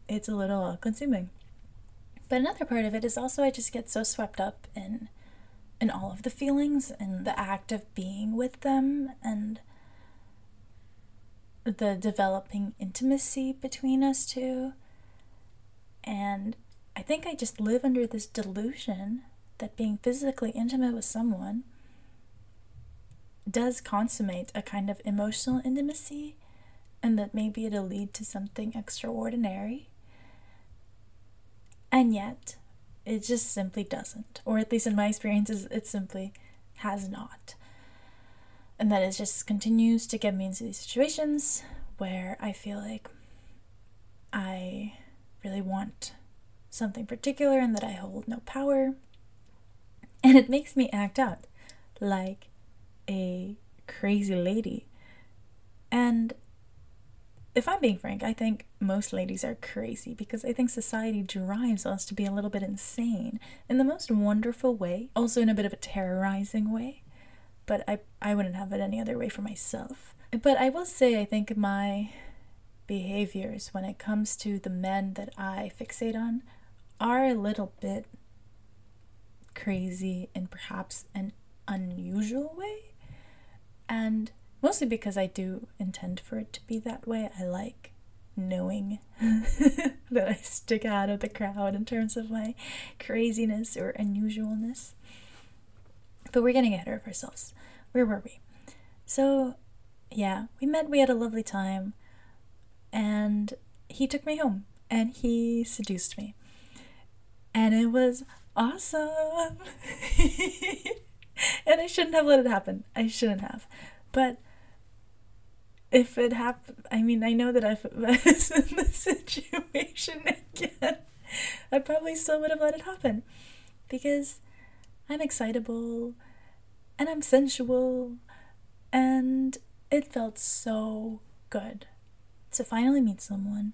it's a little consuming. But another part of it is also I just get so swept up in in all of the feelings and the act of being with them and the developing intimacy between us two. And I think I just live under this delusion that being physically intimate with someone does consummate a kind of emotional intimacy and that maybe it'll lead to something extraordinary. And yet, it just simply doesn't. Or at least in my experiences, it simply has not. And that it just continues to get me into these situations where I feel like I really want something particular and that I hold no power. And it makes me act out like a crazy lady. And if I'm being frank, I think most ladies are crazy because I think society drives us to be a little bit insane in the most wonderful way, also in a bit of a terrorizing way. But I, I wouldn't have it any other way for myself. But I will say, I think my behaviors when it comes to the men that I fixate on are a little bit crazy in perhaps an unusual way. And mostly because I do intend for it to be that way. I like knowing [LAUGHS] that I stick out of the crowd in terms of my craziness or unusualness. But we're getting ahead of ourselves. Where were we? So, yeah, we met, we had a lovely time, and he took me home and he seduced me. And it was awesome. [LAUGHS] and I shouldn't have let it happen. I shouldn't have. But if it happened, I mean, I know that if I was in the situation again, I probably still would have let it happen because I'm excitable and I'm sensual and it felt so good to finally meet someone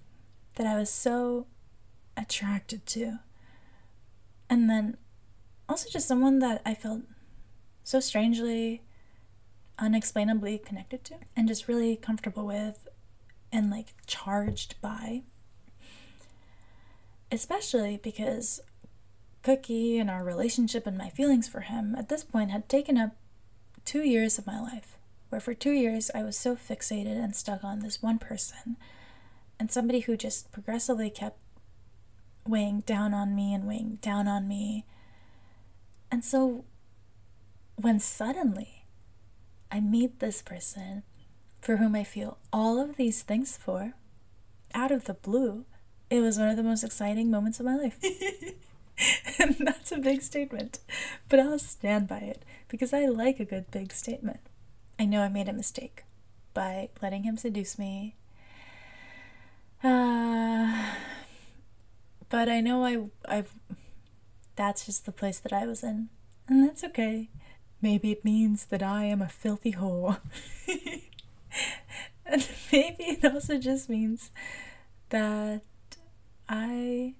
that I was so attracted to. And then also just someone that I felt so strangely unexplainably connected to and just really comfortable with and like charged by. Especially because Cookie and our relationship and my feelings for him at this point had taken up two years of my life, where for two years I was so fixated and stuck on this one person and somebody who just progressively kept weighing down on me and weighing down on me. And so when suddenly I meet this person for whom I feel all of these things for, out of the blue, it was one of the most exciting moments of my life. [LAUGHS] and that's a big statement, but I'll stand by it because I like a good big statement. I know I made a mistake by letting him seduce me. Uh, but I know I I've that's just the place that I was in, and that's okay. Maybe it means that I am a filthy whore. [LAUGHS] and maybe it also just means that I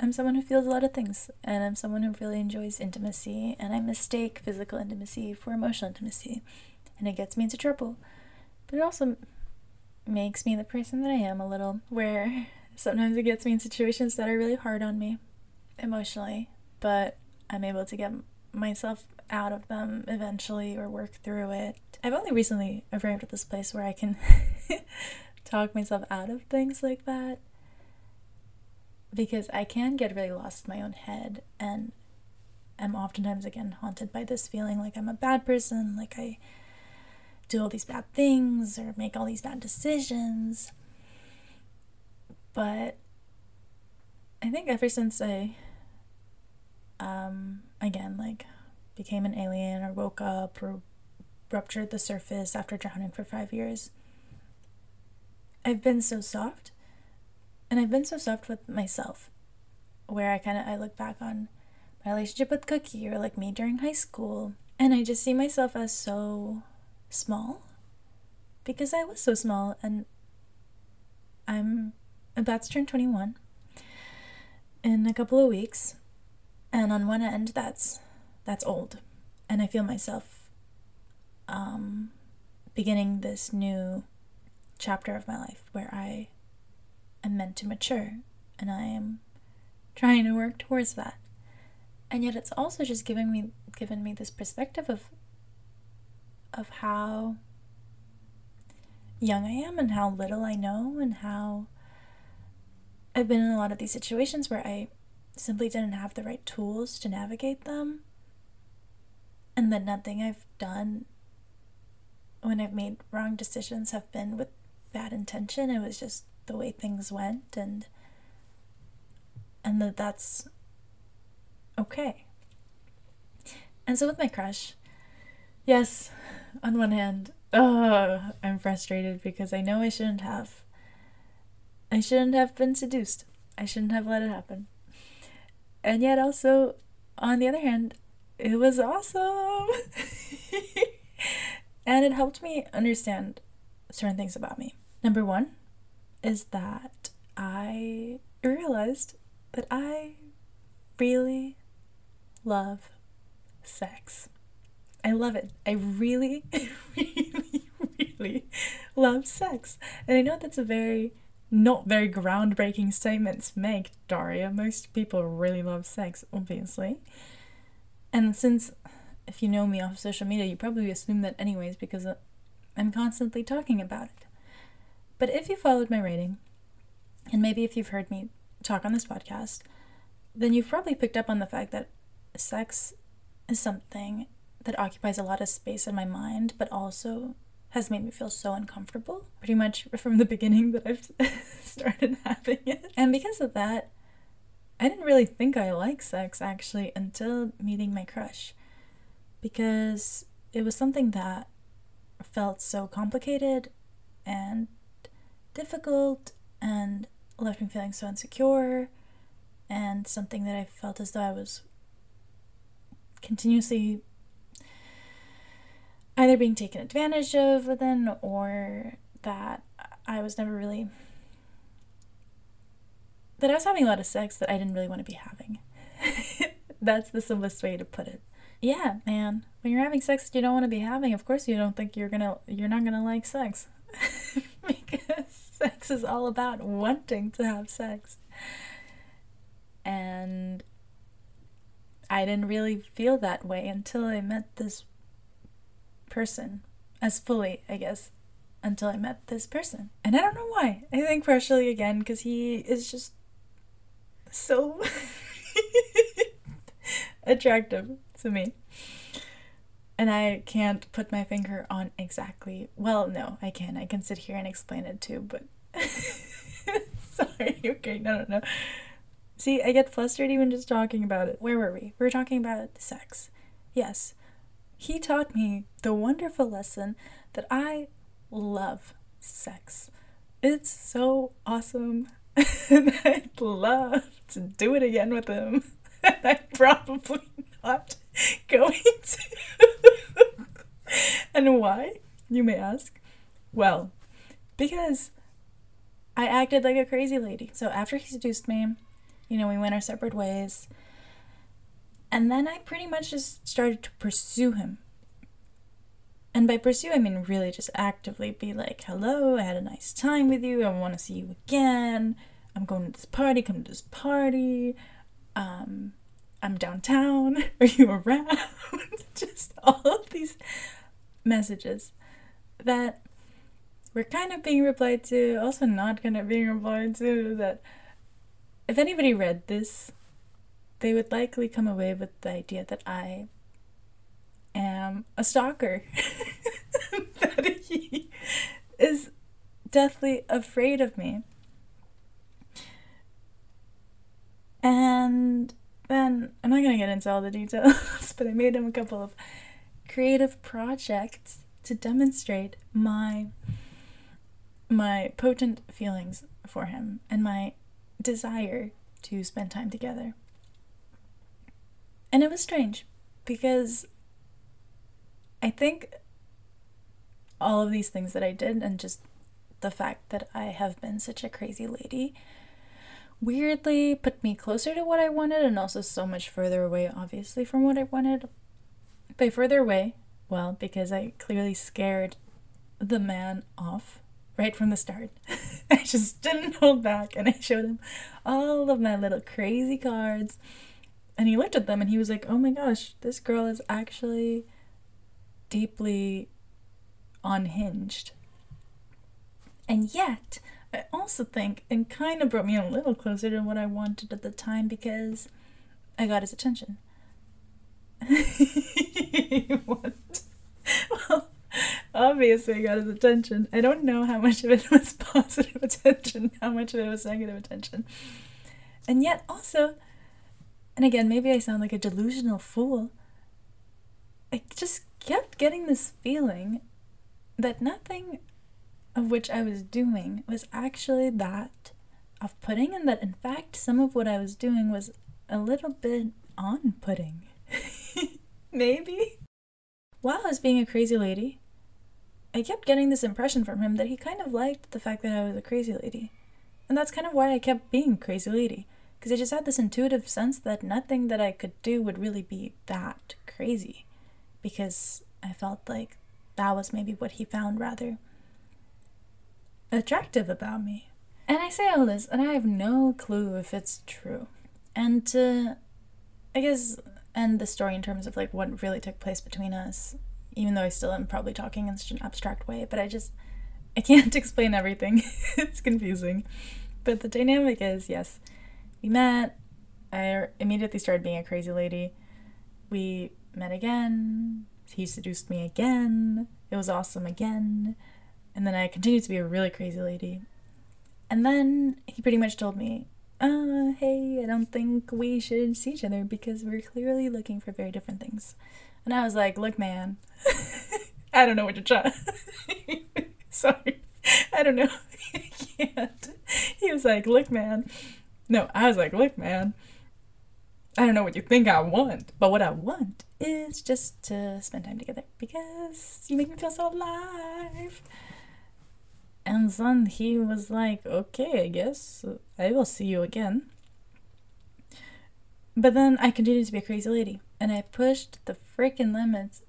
am someone who feels a lot of things and I'm someone who really enjoys intimacy and I mistake physical intimacy for emotional intimacy and it gets me into trouble. But it also makes me the person that I am a little where sometimes it gets me in situations that are really hard on me emotionally, but I'm able to get myself out of them eventually or work through it. I've only recently arrived at this place where I can [LAUGHS] talk myself out of things like that because I can get really lost in my own head and am oftentimes again haunted by this feeling like I'm a bad person, like I do all these bad things or make all these bad decisions. But I think ever since I um again like became an alien or woke up or ruptured the surface after drowning for five years. I've been so soft. And I've been so soft with myself. Where I kind of I look back on my relationship with Cookie or like me during high school and I just see myself as so small because I was so small and I'm about to turn 21 in a couple of weeks. And on one end, that's that's old. And I feel myself um, beginning this new chapter of my life where I am meant to mature and I am trying to work towards that. And yet it's also just giving me given me this perspective of of how young I am and how little I know and how I've been in a lot of these situations where I simply didn't have the right tools to navigate them and that nothing I've done when I've made wrong decisions have been with bad intention. It was just the way things went and and that that's okay. And so with my crush, yes, on one hand, oh, I'm frustrated because I know I shouldn't have. I shouldn't have been seduced. I shouldn't have let it happen. And yet also on the other hand, it was awesome. [LAUGHS] and it helped me understand certain things about me. Number one is that I realized that I really love sex. I love it. I really, [LAUGHS] really, really love sex. And I know that's a very not very groundbreaking statement to make, Daria. Most people really love sex, obviously. And since if you know me off social media, you probably assume that anyways because uh, I'm constantly talking about it. But if you followed my rating, and maybe if you've heard me talk on this podcast, then you've probably picked up on the fact that sex is something that occupies a lot of space in my mind, but also has made me feel so uncomfortable pretty much from the beginning that I've [LAUGHS] started having it. And because of that, I didn't really think I liked sex actually until meeting my crush because it was something that felt so complicated and difficult and left me feeling so insecure and something that I felt as though I was continuously either being taken advantage of within or that I was never really that I was having a lot of sex that I didn't really want to be having. [LAUGHS] That's the simplest way to put it. Yeah, man. When you're having sex that you don't want to be having, of course you don't think you're gonna you're not gonna like sex. [LAUGHS] because sex is all about wanting to have sex. And I didn't really feel that way until I met this person as fully, I guess, until I met this person. And I don't know why. I think partially again because he is just so [LAUGHS] attractive to me. And I can't put my finger on exactly. Well, no, I can. I can sit here and explain it too, but. [LAUGHS] Sorry, okay, no, no, no. See, I get flustered even just talking about it. Where were we? We were talking about sex. Yes, he taught me the wonderful lesson that I love sex. It's so awesome. [LAUGHS] and I'd love to do it again with him. [LAUGHS] I'm probably not going to. [LAUGHS] and why, you may ask? Well, because I acted like a crazy lady. So after he seduced me, you know, we went our separate ways. And then I pretty much just started to pursue him. And by pursue, I mean really just actively be like, hello, I had a nice time with you. I want to see you again. I'm going to this party. Come to this party. Um, I'm downtown. [LAUGHS] Are you around? [LAUGHS] just all of these messages that were kind of being replied to, also not kind of being replied to. That if anybody read this, they would likely come away with the idea that I am a stalker. [LAUGHS] that he is deathly afraid of me. And then I'm not going to get into all the details, [LAUGHS] but I made him a couple of creative projects to demonstrate my my potent feelings for him and my desire to spend time together. And it was strange because I think all of these things that I did and just the fact that I have been such a crazy lady weirdly put me closer to what I wanted and also so much further away, obviously, from what I wanted. By further away, well, because I clearly scared the man off right from the start. [LAUGHS] I just didn't hold back and I showed him all of my little crazy cards. And he looked at them and he was like, oh my gosh, this girl is actually deeply unhinged. And yet, I also think it kind of brought me a little closer to what I wanted at the time because I got his attention. [LAUGHS] what? Well, obviously I got his attention. I don't know how much of it was [LAUGHS] positive attention, how much of it was negative attention. And yet also, and again, maybe I sound like a delusional fool, I just kept getting this feeling that nothing of which I was doing was actually that of putting, and that in fact, some of what I was doing was a little bit on putting. [LAUGHS] Maybe? While I was being a crazy lady, I kept getting this impression from him that he kind of liked the fact that I was a crazy lady. And that's kind of why I kept being crazy lady, because I just had this intuitive sense that nothing that I could do would really be that crazy, because I felt like that was maybe what he found rather attractive about me. And I say all this, and I have no clue if it's true. And to, I guess, end the story in terms of like what really took place between us, even though I still am probably talking in such an abstract way, but I just, I can't [LAUGHS] explain everything. [LAUGHS] it's confusing. But the dynamic is yes, we met. I immediately started being a crazy lady. We met again. He seduced me again. It was awesome again. And then I continued to be a really crazy lady. And then he pretty much told me, uh, hey, I don't think we should see each other because we're clearly looking for very different things. And I was like, look, man, [LAUGHS] I don't know what you're trying. [LAUGHS] Sorry. I don't know. [LAUGHS] I can't. He was like, look, man. No, I was like, look, man. I don't know what you think I want, but what I want is just to spend time together because you make me feel so alive. And then he was like, okay, I guess I will see you again. But then I continued to be a crazy lady, and I pushed the freaking limits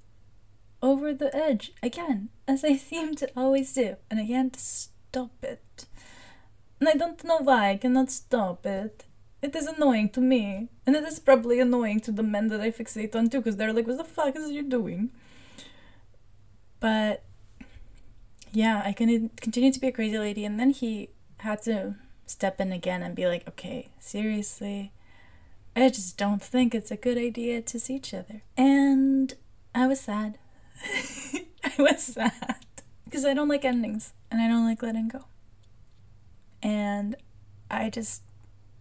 over the edge again, as I [LAUGHS] seem to always do, and I can't stop it. And I don't know why I cannot stop it. It is annoying to me, and it is probably annoying to the men that I fixate on too, because they're like, what the fuck is you doing? But yeah, I can continue to be a crazy lady, and then he had to step in again and be like, okay, seriously, I just don't think it's a good idea to see each other. And I was sad. [LAUGHS] I was sad because I don't like endings and I don't like letting go. And I just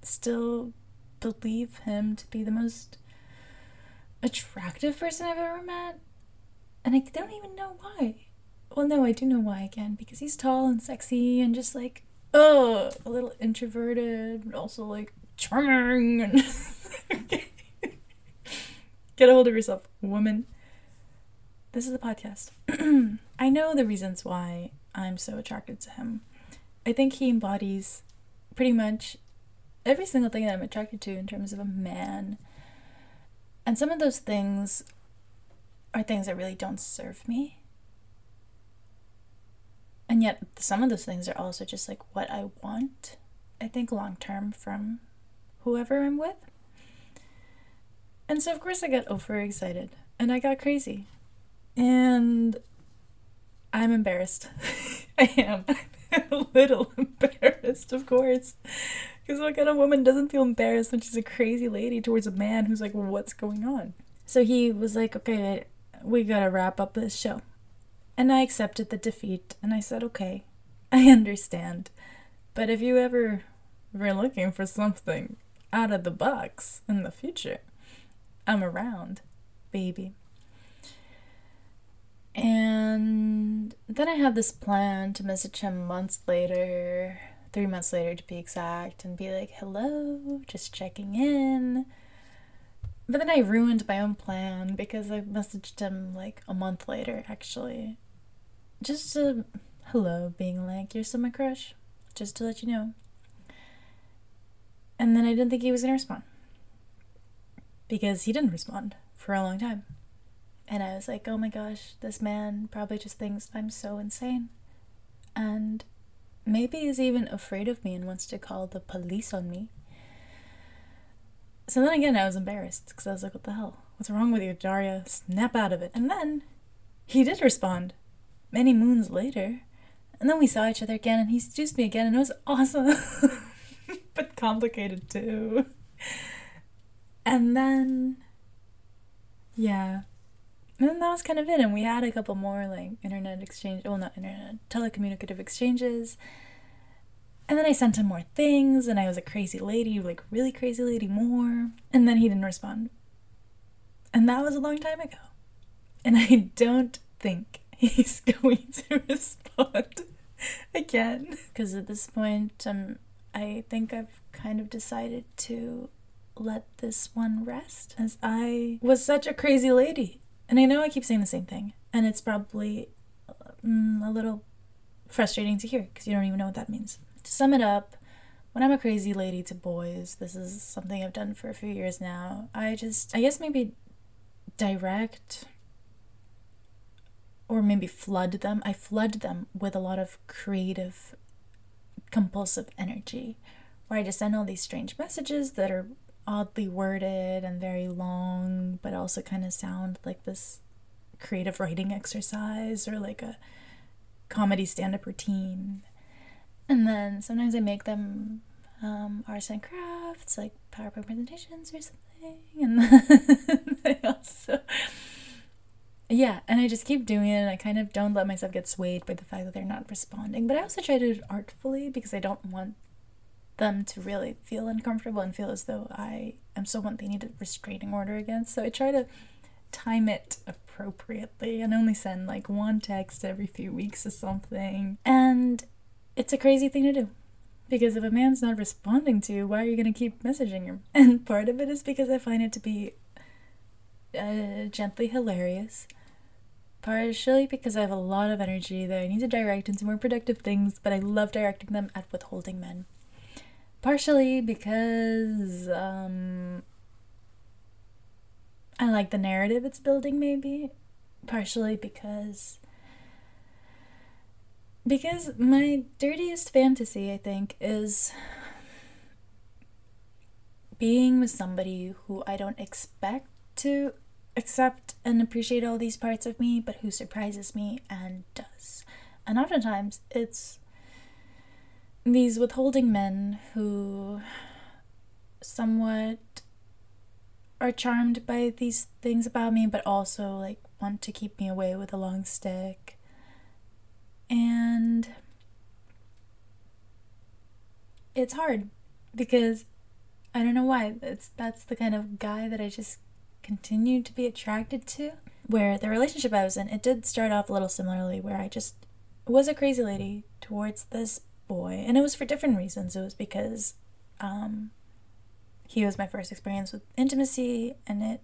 still believe him to be the most attractive person I've ever met. And I don't even know why. Well, no, I do know why again, because he's tall and sexy and just like, oh, a little introverted, but also like charming. And [LAUGHS] Get a hold of yourself, woman. This is a podcast. [CLEARS THROAT] I know the reasons why I'm so attracted to him. I think he embodies pretty much every single thing that I'm attracted to in terms of a man. And some of those things are things that really don't serve me. And yet, some of those things are also just like what I want, I think, long term from whoever I'm with. And so, of course, I got overexcited and I got crazy. And I'm embarrassed. [LAUGHS] I am. [LAUGHS] a little embarrassed, of course. Because what kind of woman doesn't feel embarrassed when she's a crazy lady towards a man who's like, what's going on? So he was like, okay, we gotta wrap up this show. And I accepted the defeat and I said, okay, I understand. But if you ever were looking for something out of the box in the future, I'm around, baby. And then I had this plan to message him months later, three months later to be exact, and be like, hello, just checking in. But then I ruined my own plan because I messaged him like a month later, actually. Just to, hello, being like, you're still my crush, just to let you know. And then I didn't think he was to respond. Because he didn't respond for a long time. And I was like, oh my gosh, this man probably just thinks I'm so insane. And maybe is even afraid of me and wants to call the police on me. So then again, I was embarrassed because I was like, what the hell? What's wrong with you, Daria? Snap out of it. And then he did respond many moons later. And then we saw each other again and he seduced me again and it was awesome. [LAUGHS] but complicated too. And then, yeah, and then that was kind of it. And we had a couple more like internet exchange, well, not internet, telecommunicative exchanges. And then I sent him more things, and I was a crazy lady, like really crazy lady more. And then he didn't respond. And that was a long time ago. And [LAUGHS] I don't think he's [LAUGHS] going to [LAUGHS] respond again. Because at this point, um, I think I've kind of decided to let this one rest, as I was such a crazy lady. And I know I keep saying the same thing, and it's probably mm, a little frustrating to hear because you don't even know what that means. To sum it up, when I'm a crazy lady to boys, this is something I've done for a few years now. I just, I guess maybe direct or maybe flood them. I flood them with a lot of creative compulsive energy where I just send all these strange messages that are oddly worded and very long, but also kind of sound like this creative writing exercise or like a comedy stand up routine. And then sometimes I make them um, arts and crafts, like PowerPoint presentations or something. [LAUGHS] And then I also, yeah, and I just keep doing it. And I kind of don't let myself get swayed by the fact that they're not responding. But I also try to do it artfully because I don't want them to really feel uncomfortable and feel as though I am someone they need a restraining order against. So I try to time it appropriately and only send like one text every few weeks or something. And it's a crazy thing to do. Because if a man's not responding to you, why are you going to keep messaging him? [LAUGHS] And part of it is because I find it to be uh, gently hilarious. Partially because I have a lot of energy that I need to direct into more productive things, but I love directing them at withholding men. Partially because um, I like the narrative it's building, maybe. Partially because. Because my dirtiest fantasy, I think, is being with somebody who I don't expect to accept and appreciate all these parts of me, but who surprises me and does. And oftentimes it's these withholding men who somewhat are charmed by these things about me, but also like want to keep me away with a long stick. And it's hard because I don't know why. It's that's the kind of guy that I just continue to be attracted to. Where the relationship I was in, it did start off a little similarly, where I just was a crazy lady towards this boy, and it was for different reasons. It was because um, he was my first experience with intimacy, and it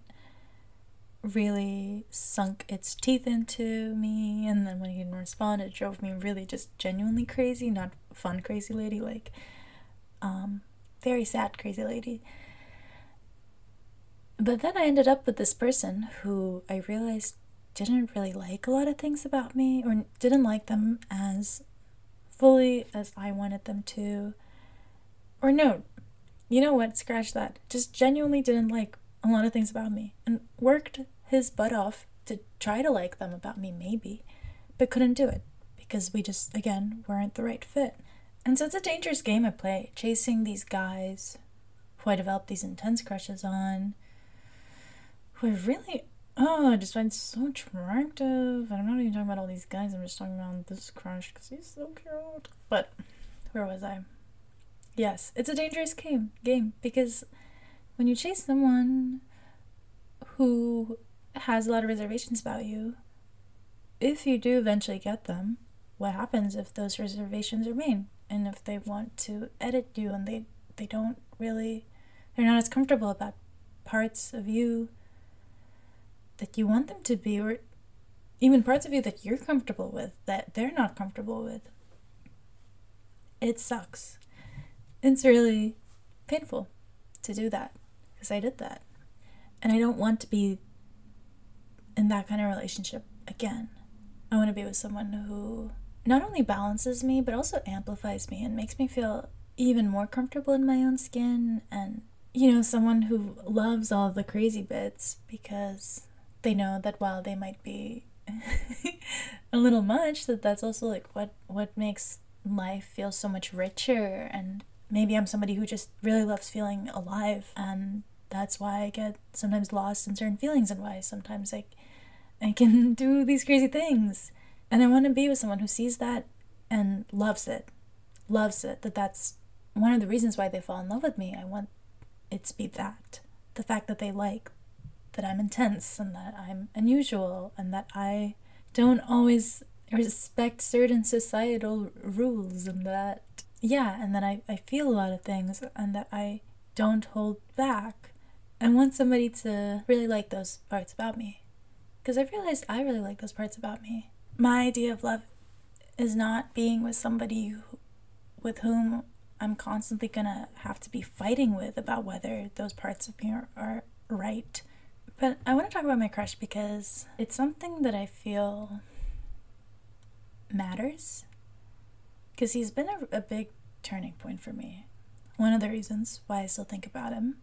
really sunk its teeth into me. And then when he didn't respond, it drove me really just genuinely crazy, not fun crazy lady, like um, very sad crazy lady. But then I ended up with this person who I realized didn't really like a lot of things about me or didn't like them as fully as I wanted them to. Or no, you know what, scratch that. Just genuinely didn't like a lot of things about me and worked his butt off to try to like them about me, maybe, but couldn't do it because we just, again, weren't the right fit. And so it's a dangerous game I play, chasing these guys who I developed these intense crushes on, who I really, oh, I just find so attractive. I'm not even talking about all these guys, I'm just talking about this crush because he's so cute. But where was I? Yes, it's a dangerous game game because when you chase someone who has a lot of reservations about you, if you do eventually get them, what happens if those reservations remain and if they want to edit you and they they don't really they're not as comfortable about parts of you that you want them to be or even parts of you that you're comfortable with that they're not comfortable with. It sucks it's really painful to do that because I did that. And I don't want to be in that kind of relationship again. I want to be with someone who not only balances me, but also amplifies me and makes me feel even more comfortable in my own skin. And, you know, someone who loves all the crazy bits because they know that while they might be [LAUGHS] a little much, that that's also like what, what makes life feel so much richer and maybe I'm somebody who just really loves feeling alive and that's why I get sometimes lost in certain feelings and why sometimes like I can [LAUGHS] do these crazy things. And I want to be with someone who sees that and loves it. Loves it. That that's one of the reasons why they fall in love with me. I want it to be that. The fact that they like that I'm intense and that I'm unusual and that I don't always respect certain societal rules and that yeah, and that I, I feel a lot of things and that I don't hold back. I want somebody to really like those parts about me. Because I've realized I really like those parts about me. My idea of love is not being with somebody who, with whom I'm constantly gonna have to be fighting with about whether those parts of me are, are right. But I want to talk about my crush because it's something that I feel matters. Because he's been a, a big turning point for me. One of the reasons why I still think about him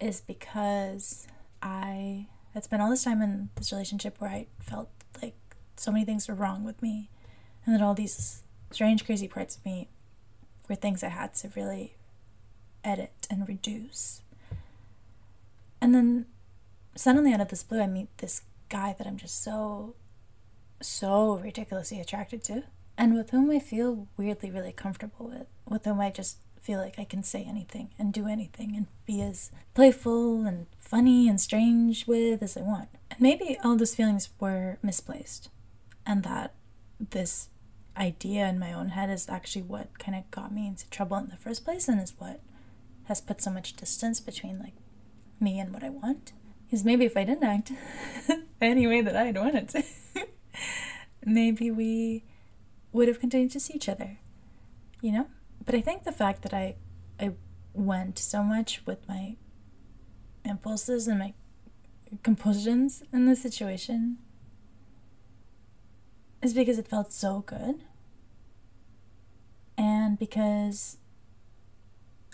is because I had spent all this time in this relationship where I felt like so many things were wrong with me and that all these strange, crazy parts of me were things I had to really edit and reduce. And then suddenly, out of this blue, I meet this guy that I'm just so, so ridiculously attracted to, and with whom I feel weirdly really comfortable with, with whom I just feel like I can say anything and do anything and be as playful and funny and strange with as I want. And maybe all those feelings were misplaced, and that this idea in my own head is actually what kind of got me into trouble in the first place and is what has put so much distance between like me and what I want. Because maybe if I didn't act [LAUGHS] any way that I had wanted to, [LAUGHS] maybe we would have continued to see each other, you know? But I think the fact that I I went so much with my impulses and my compulsions in this situation is because it felt so good. And because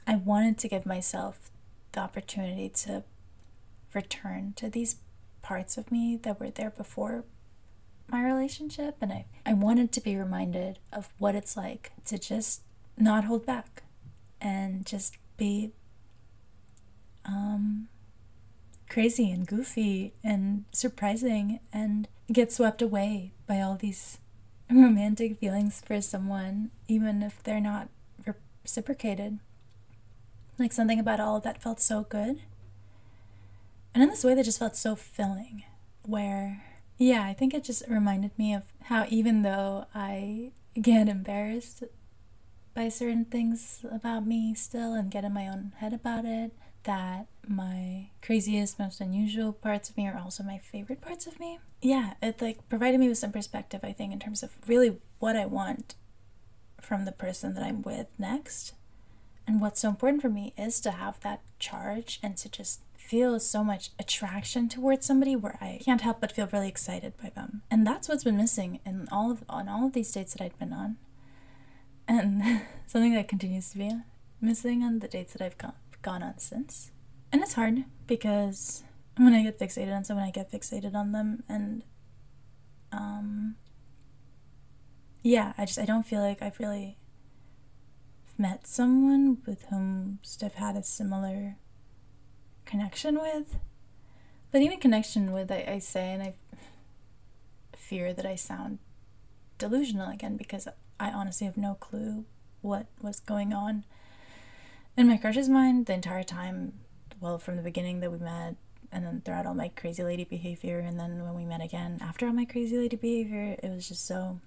I wanted to give myself the opportunity to return to these parts of me that were there before my relationship. And I, I wanted to be reminded of what it's like to just not hold back and just be um, crazy and goofy and surprising and get swept away by all these [LAUGHS] romantic feelings for someone, even if they're not reciprocated. Like something about all of that felt so good. And in this way, that just felt so filling. Where, yeah, I think it just reminded me of how even though I get embarrassed by certain things about me still and get in my own head about it, that my craziest, most unusual parts of me are also my favorite parts of me. Yeah, it like provided me with some perspective, I think, in terms of really what I want from the person that I'm with next. And what's so important for me is to have that charge and to just feel so much attraction towards somebody where I can't help but feel really excited by them. And that's what's been missing in all of on all of these dates that I've been on. And [LAUGHS] something that continues to be missing on the dates that I've gone gone on since. And it's hard because when I get fixated on someone, I get fixated on them. And, um, yeah, I just, I don't feel like I've really met someone with whom I've had a similar connection with. But even connection with, I, I say, and I fear that I sound delusional again because I honestly have no clue what was going on in my crush's mind the entire time well from the beginning that we met and then throughout all my crazy lady behavior and then when we met again after all my crazy lady behavior it was just so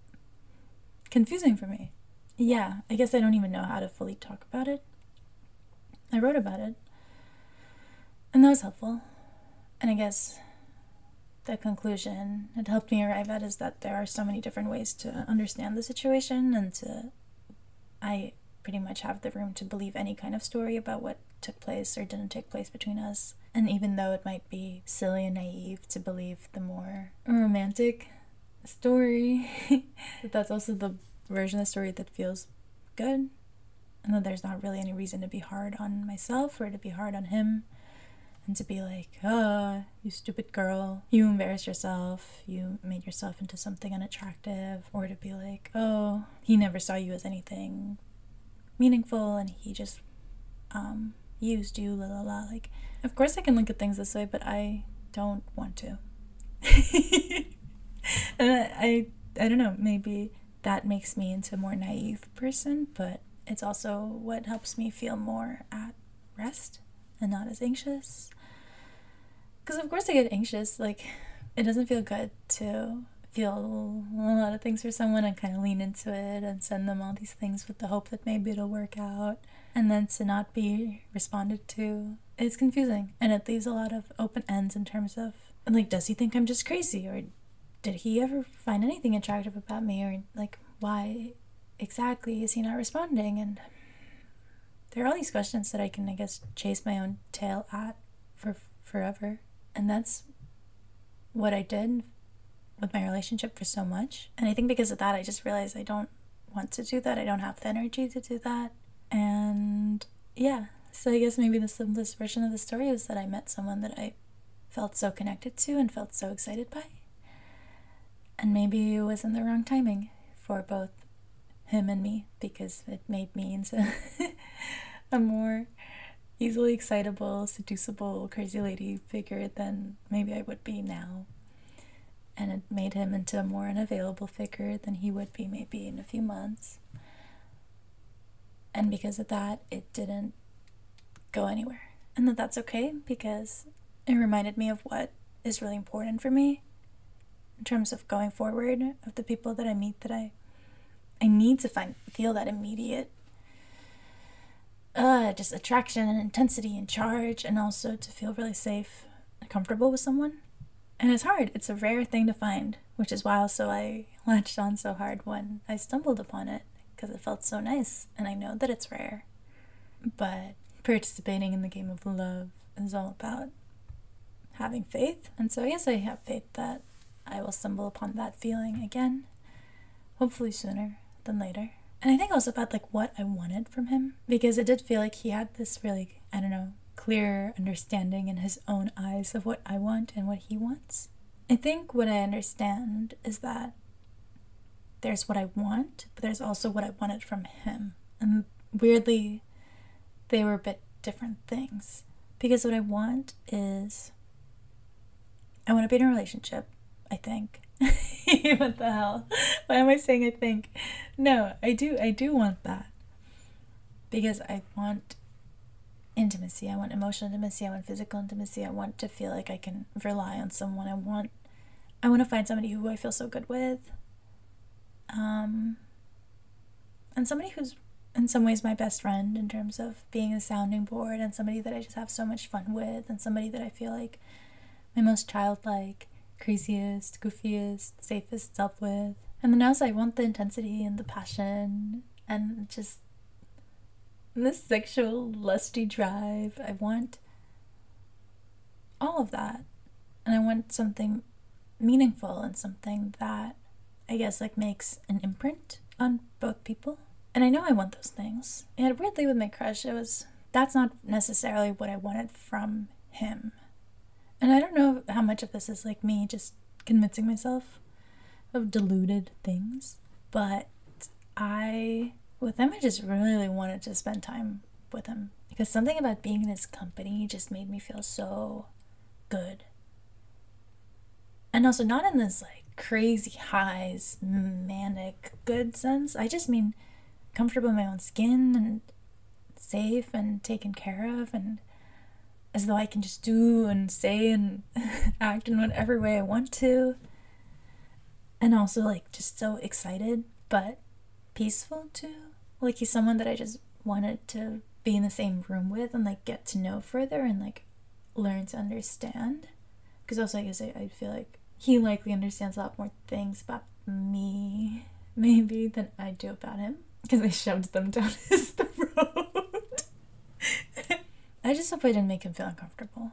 confusing for me yeah i guess i don't even know how to fully talk about it i wrote about it and that was helpful and i guess the conclusion it helped me arrive at is that there are so many different ways to understand the situation and to i pretty much have the room to believe any kind of story about what took place or didn't take place between us. And even though it might be silly and naive to believe the more romantic story, [LAUGHS] that's also the version of the story that feels good. And that there's not really any reason to be hard on myself or to be hard on him. And to be like, oh, you stupid girl, you embarrassed yourself, you made yourself into something unattractive, or to be like, oh, he never saw you as anything meaningful and he just um, used you, la la la. Like, of course I can look at things this way, but I don't want to. [LAUGHS] and I, I, I don't know, maybe that makes me into a more naive person, but it's also what helps me feel more at rest and not as anxious. Because, of course, I get anxious. Like, it doesn't feel good to feel a lot of things for someone and kind of lean into it and send them all these things with the hope that maybe it'll work out and then to not be responded to it's confusing and it leaves a lot of open ends in terms of like does he think i'm just crazy or did he ever find anything attractive about me or like why exactly is he not responding and there are all these questions that i can i guess chase my own tail at for forever and that's what i did with my relationship for so much. And I think because of that, I just realized I don't want to do that. I don't have the energy to do that. And yeah, so I guess maybe the simplest version of the story is that I met someone that I felt so connected to and felt so excited by. And maybe it was in the wrong timing for both him and me because it made me into [LAUGHS] a more easily excitable, seducible, crazy lady figure than maybe I would be now. And it made him into a more unavailable figure than he would be maybe in a few months. And because of that, it didn't go anywhere. And that that's okay because it reminded me of what is really important for me in terms of going forward of the people that I meet that I I need to find feel that immediate uh just attraction and intensity and charge and also to feel really safe and comfortable with someone. And it's hard. It's a rare thing to find, which is why also I latched on so hard when I stumbled upon it because it felt so nice and I know that it's rare. But participating in the game of love is all about having faith. And so, yes, I have faith that I will stumble upon that feeling again, hopefully sooner than later. And I think also about like what I wanted from him because it did feel like he had this really, I don't know, clear understanding in his own eyes of what I want and what he wants. I think what I understand is that there's what I want, but there's also what I wanted from him. And weirdly, they were a bit different things. Because what I want is I want to be in a relationship, I think. [LAUGHS] what the hell? Why am I saying I think? No, I do I do want that. Because I want intimacy. I want emotional intimacy. I want physical intimacy. I want to feel like I can rely on someone. I want I want to find somebody who I feel so good with. Um and somebody who's in some ways my best friend in terms of being a sounding board and somebody that I just have so much fun with and somebody that I feel like my most childlike, craziest, goofiest, safest self with. And then also I want the intensity and the passion and just this sexual lusty drive. I want all of that. And I want something meaningful and something that I guess like makes an imprint on both people. And I know I want those things. And weirdly with my crush, it was that's not necessarily what I wanted from him. And I don't know how much of this is like me just convincing myself of deluded things, but I with him I just really wanted to spend time with him because something about being in his company just made me feel so good. And also not in this like crazy highs manic good sense. I just mean comfortable in my own skin and safe and taken care of and as though I can just do and say and [LAUGHS] act in whatever way I want to. And also like just so excited but peaceful too. Like he's someone that I just wanted to be in the same room with and like get to know further and like learn to understand. Because also I guess I, I feel like he likely understands a lot more things about me [LAUGHS] maybe than I do about him because I shoved them down [LAUGHS] his throat. I just hope I didn't make him feel uncomfortable.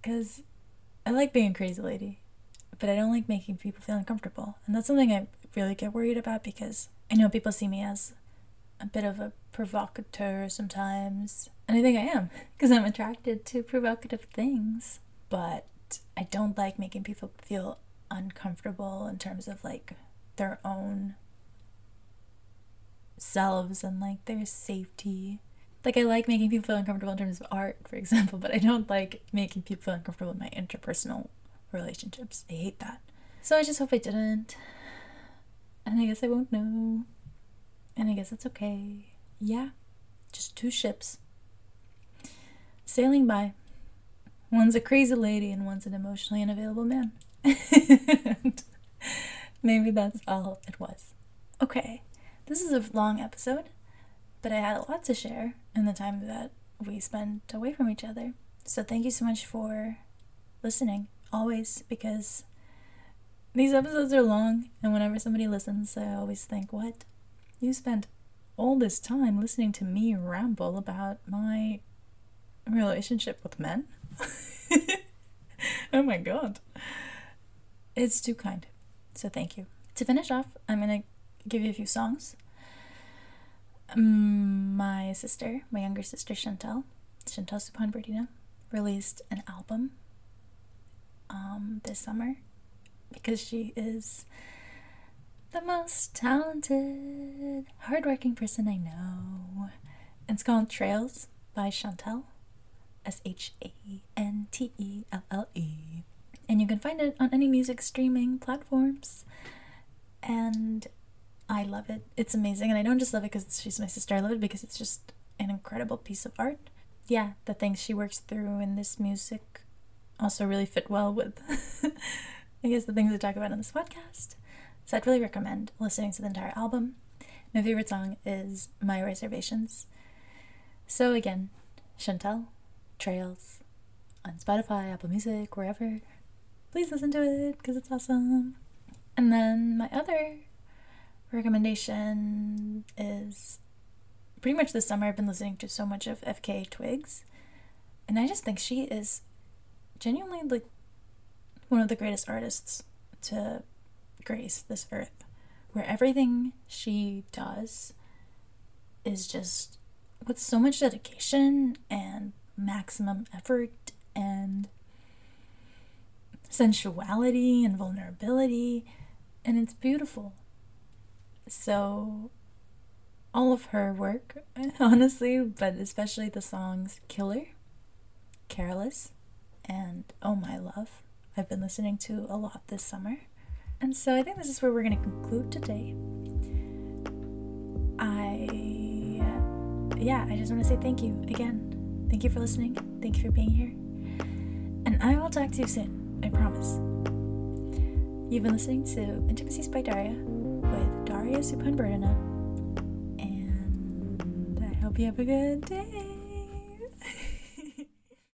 Because I like being a crazy lady, but I don't like making people feel uncomfortable. And that's something I really get worried about because I know people see me as a bit of a provocateur sometimes. And I think I am [LAUGHS] because I'm attracted to provocative things. But I don't like making people feel uncomfortable in terms of like their own selves and like their safety. Like I like making people feel uncomfortable in terms of art, for example, [LAUGHS] but I don't like making people feel uncomfortable in my interpersonal relationships. I hate that. So I just hope I didn't. And I guess I won't know. And I guess it's okay. Yeah. Just two ships. Sailing by. One's a crazy lady and one's an emotionally unavailable man. [LAUGHS] maybe that's all it was. Okay. This is a long episode, but I had a lot to share in the time that we spent away from each other. So thank you so much for listening, always, because these episodes are long, and whenever somebody listens, I always think, what? You spent all this time listening to me ramble about my relationship with men? [LAUGHS] oh my god. It's too kind. So thank you. To finish off, I'm going to give you a few songs. My sister, my younger sister Shantelle, Shantelle Supan Berdina, released an album um, this summer because she is the most talented, hardworking person I know. It's called Trails by Shantelle, S H A N T E L L E. And you can find it on any music streaming platforms. And I love it. It's amazing. And I don't just love it because she's my sister, I love it because it's just an incredible piece of art. Yeah, the things she works through in this music also really fit well with, [LAUGHS] I guess, the things we talk about on this podcast. So I'd really recommend listening to the entire album. My favorite song is My Reservations. So again, Shantelle, Trails, on Spotify, Apple Music, wherever. Please listen to it because it's awesome. And then my other recommendation is pretty much this summer I've been listening to so much of FKA Twigs. And I just think she is genuinely like one of the greatest artists to grace this earth. Where everything she does is just with so much dedication and maximum effort and sensuality and vulnerability and it's beautiful so, all of her work, [LAUGHS] honestly, but especially the songs Killer, Careless, and Oh My Love, I've been listening to a lot this summer. And so I think this is where we're going to conclude today. I, yeah, I just want to say thank you again. Thank you for listening. Thank you for being here. And I will talk to you soon. I promise. You've been listening to Intimacies by Daria with Daria Supanberdana. And I hope you have a good day.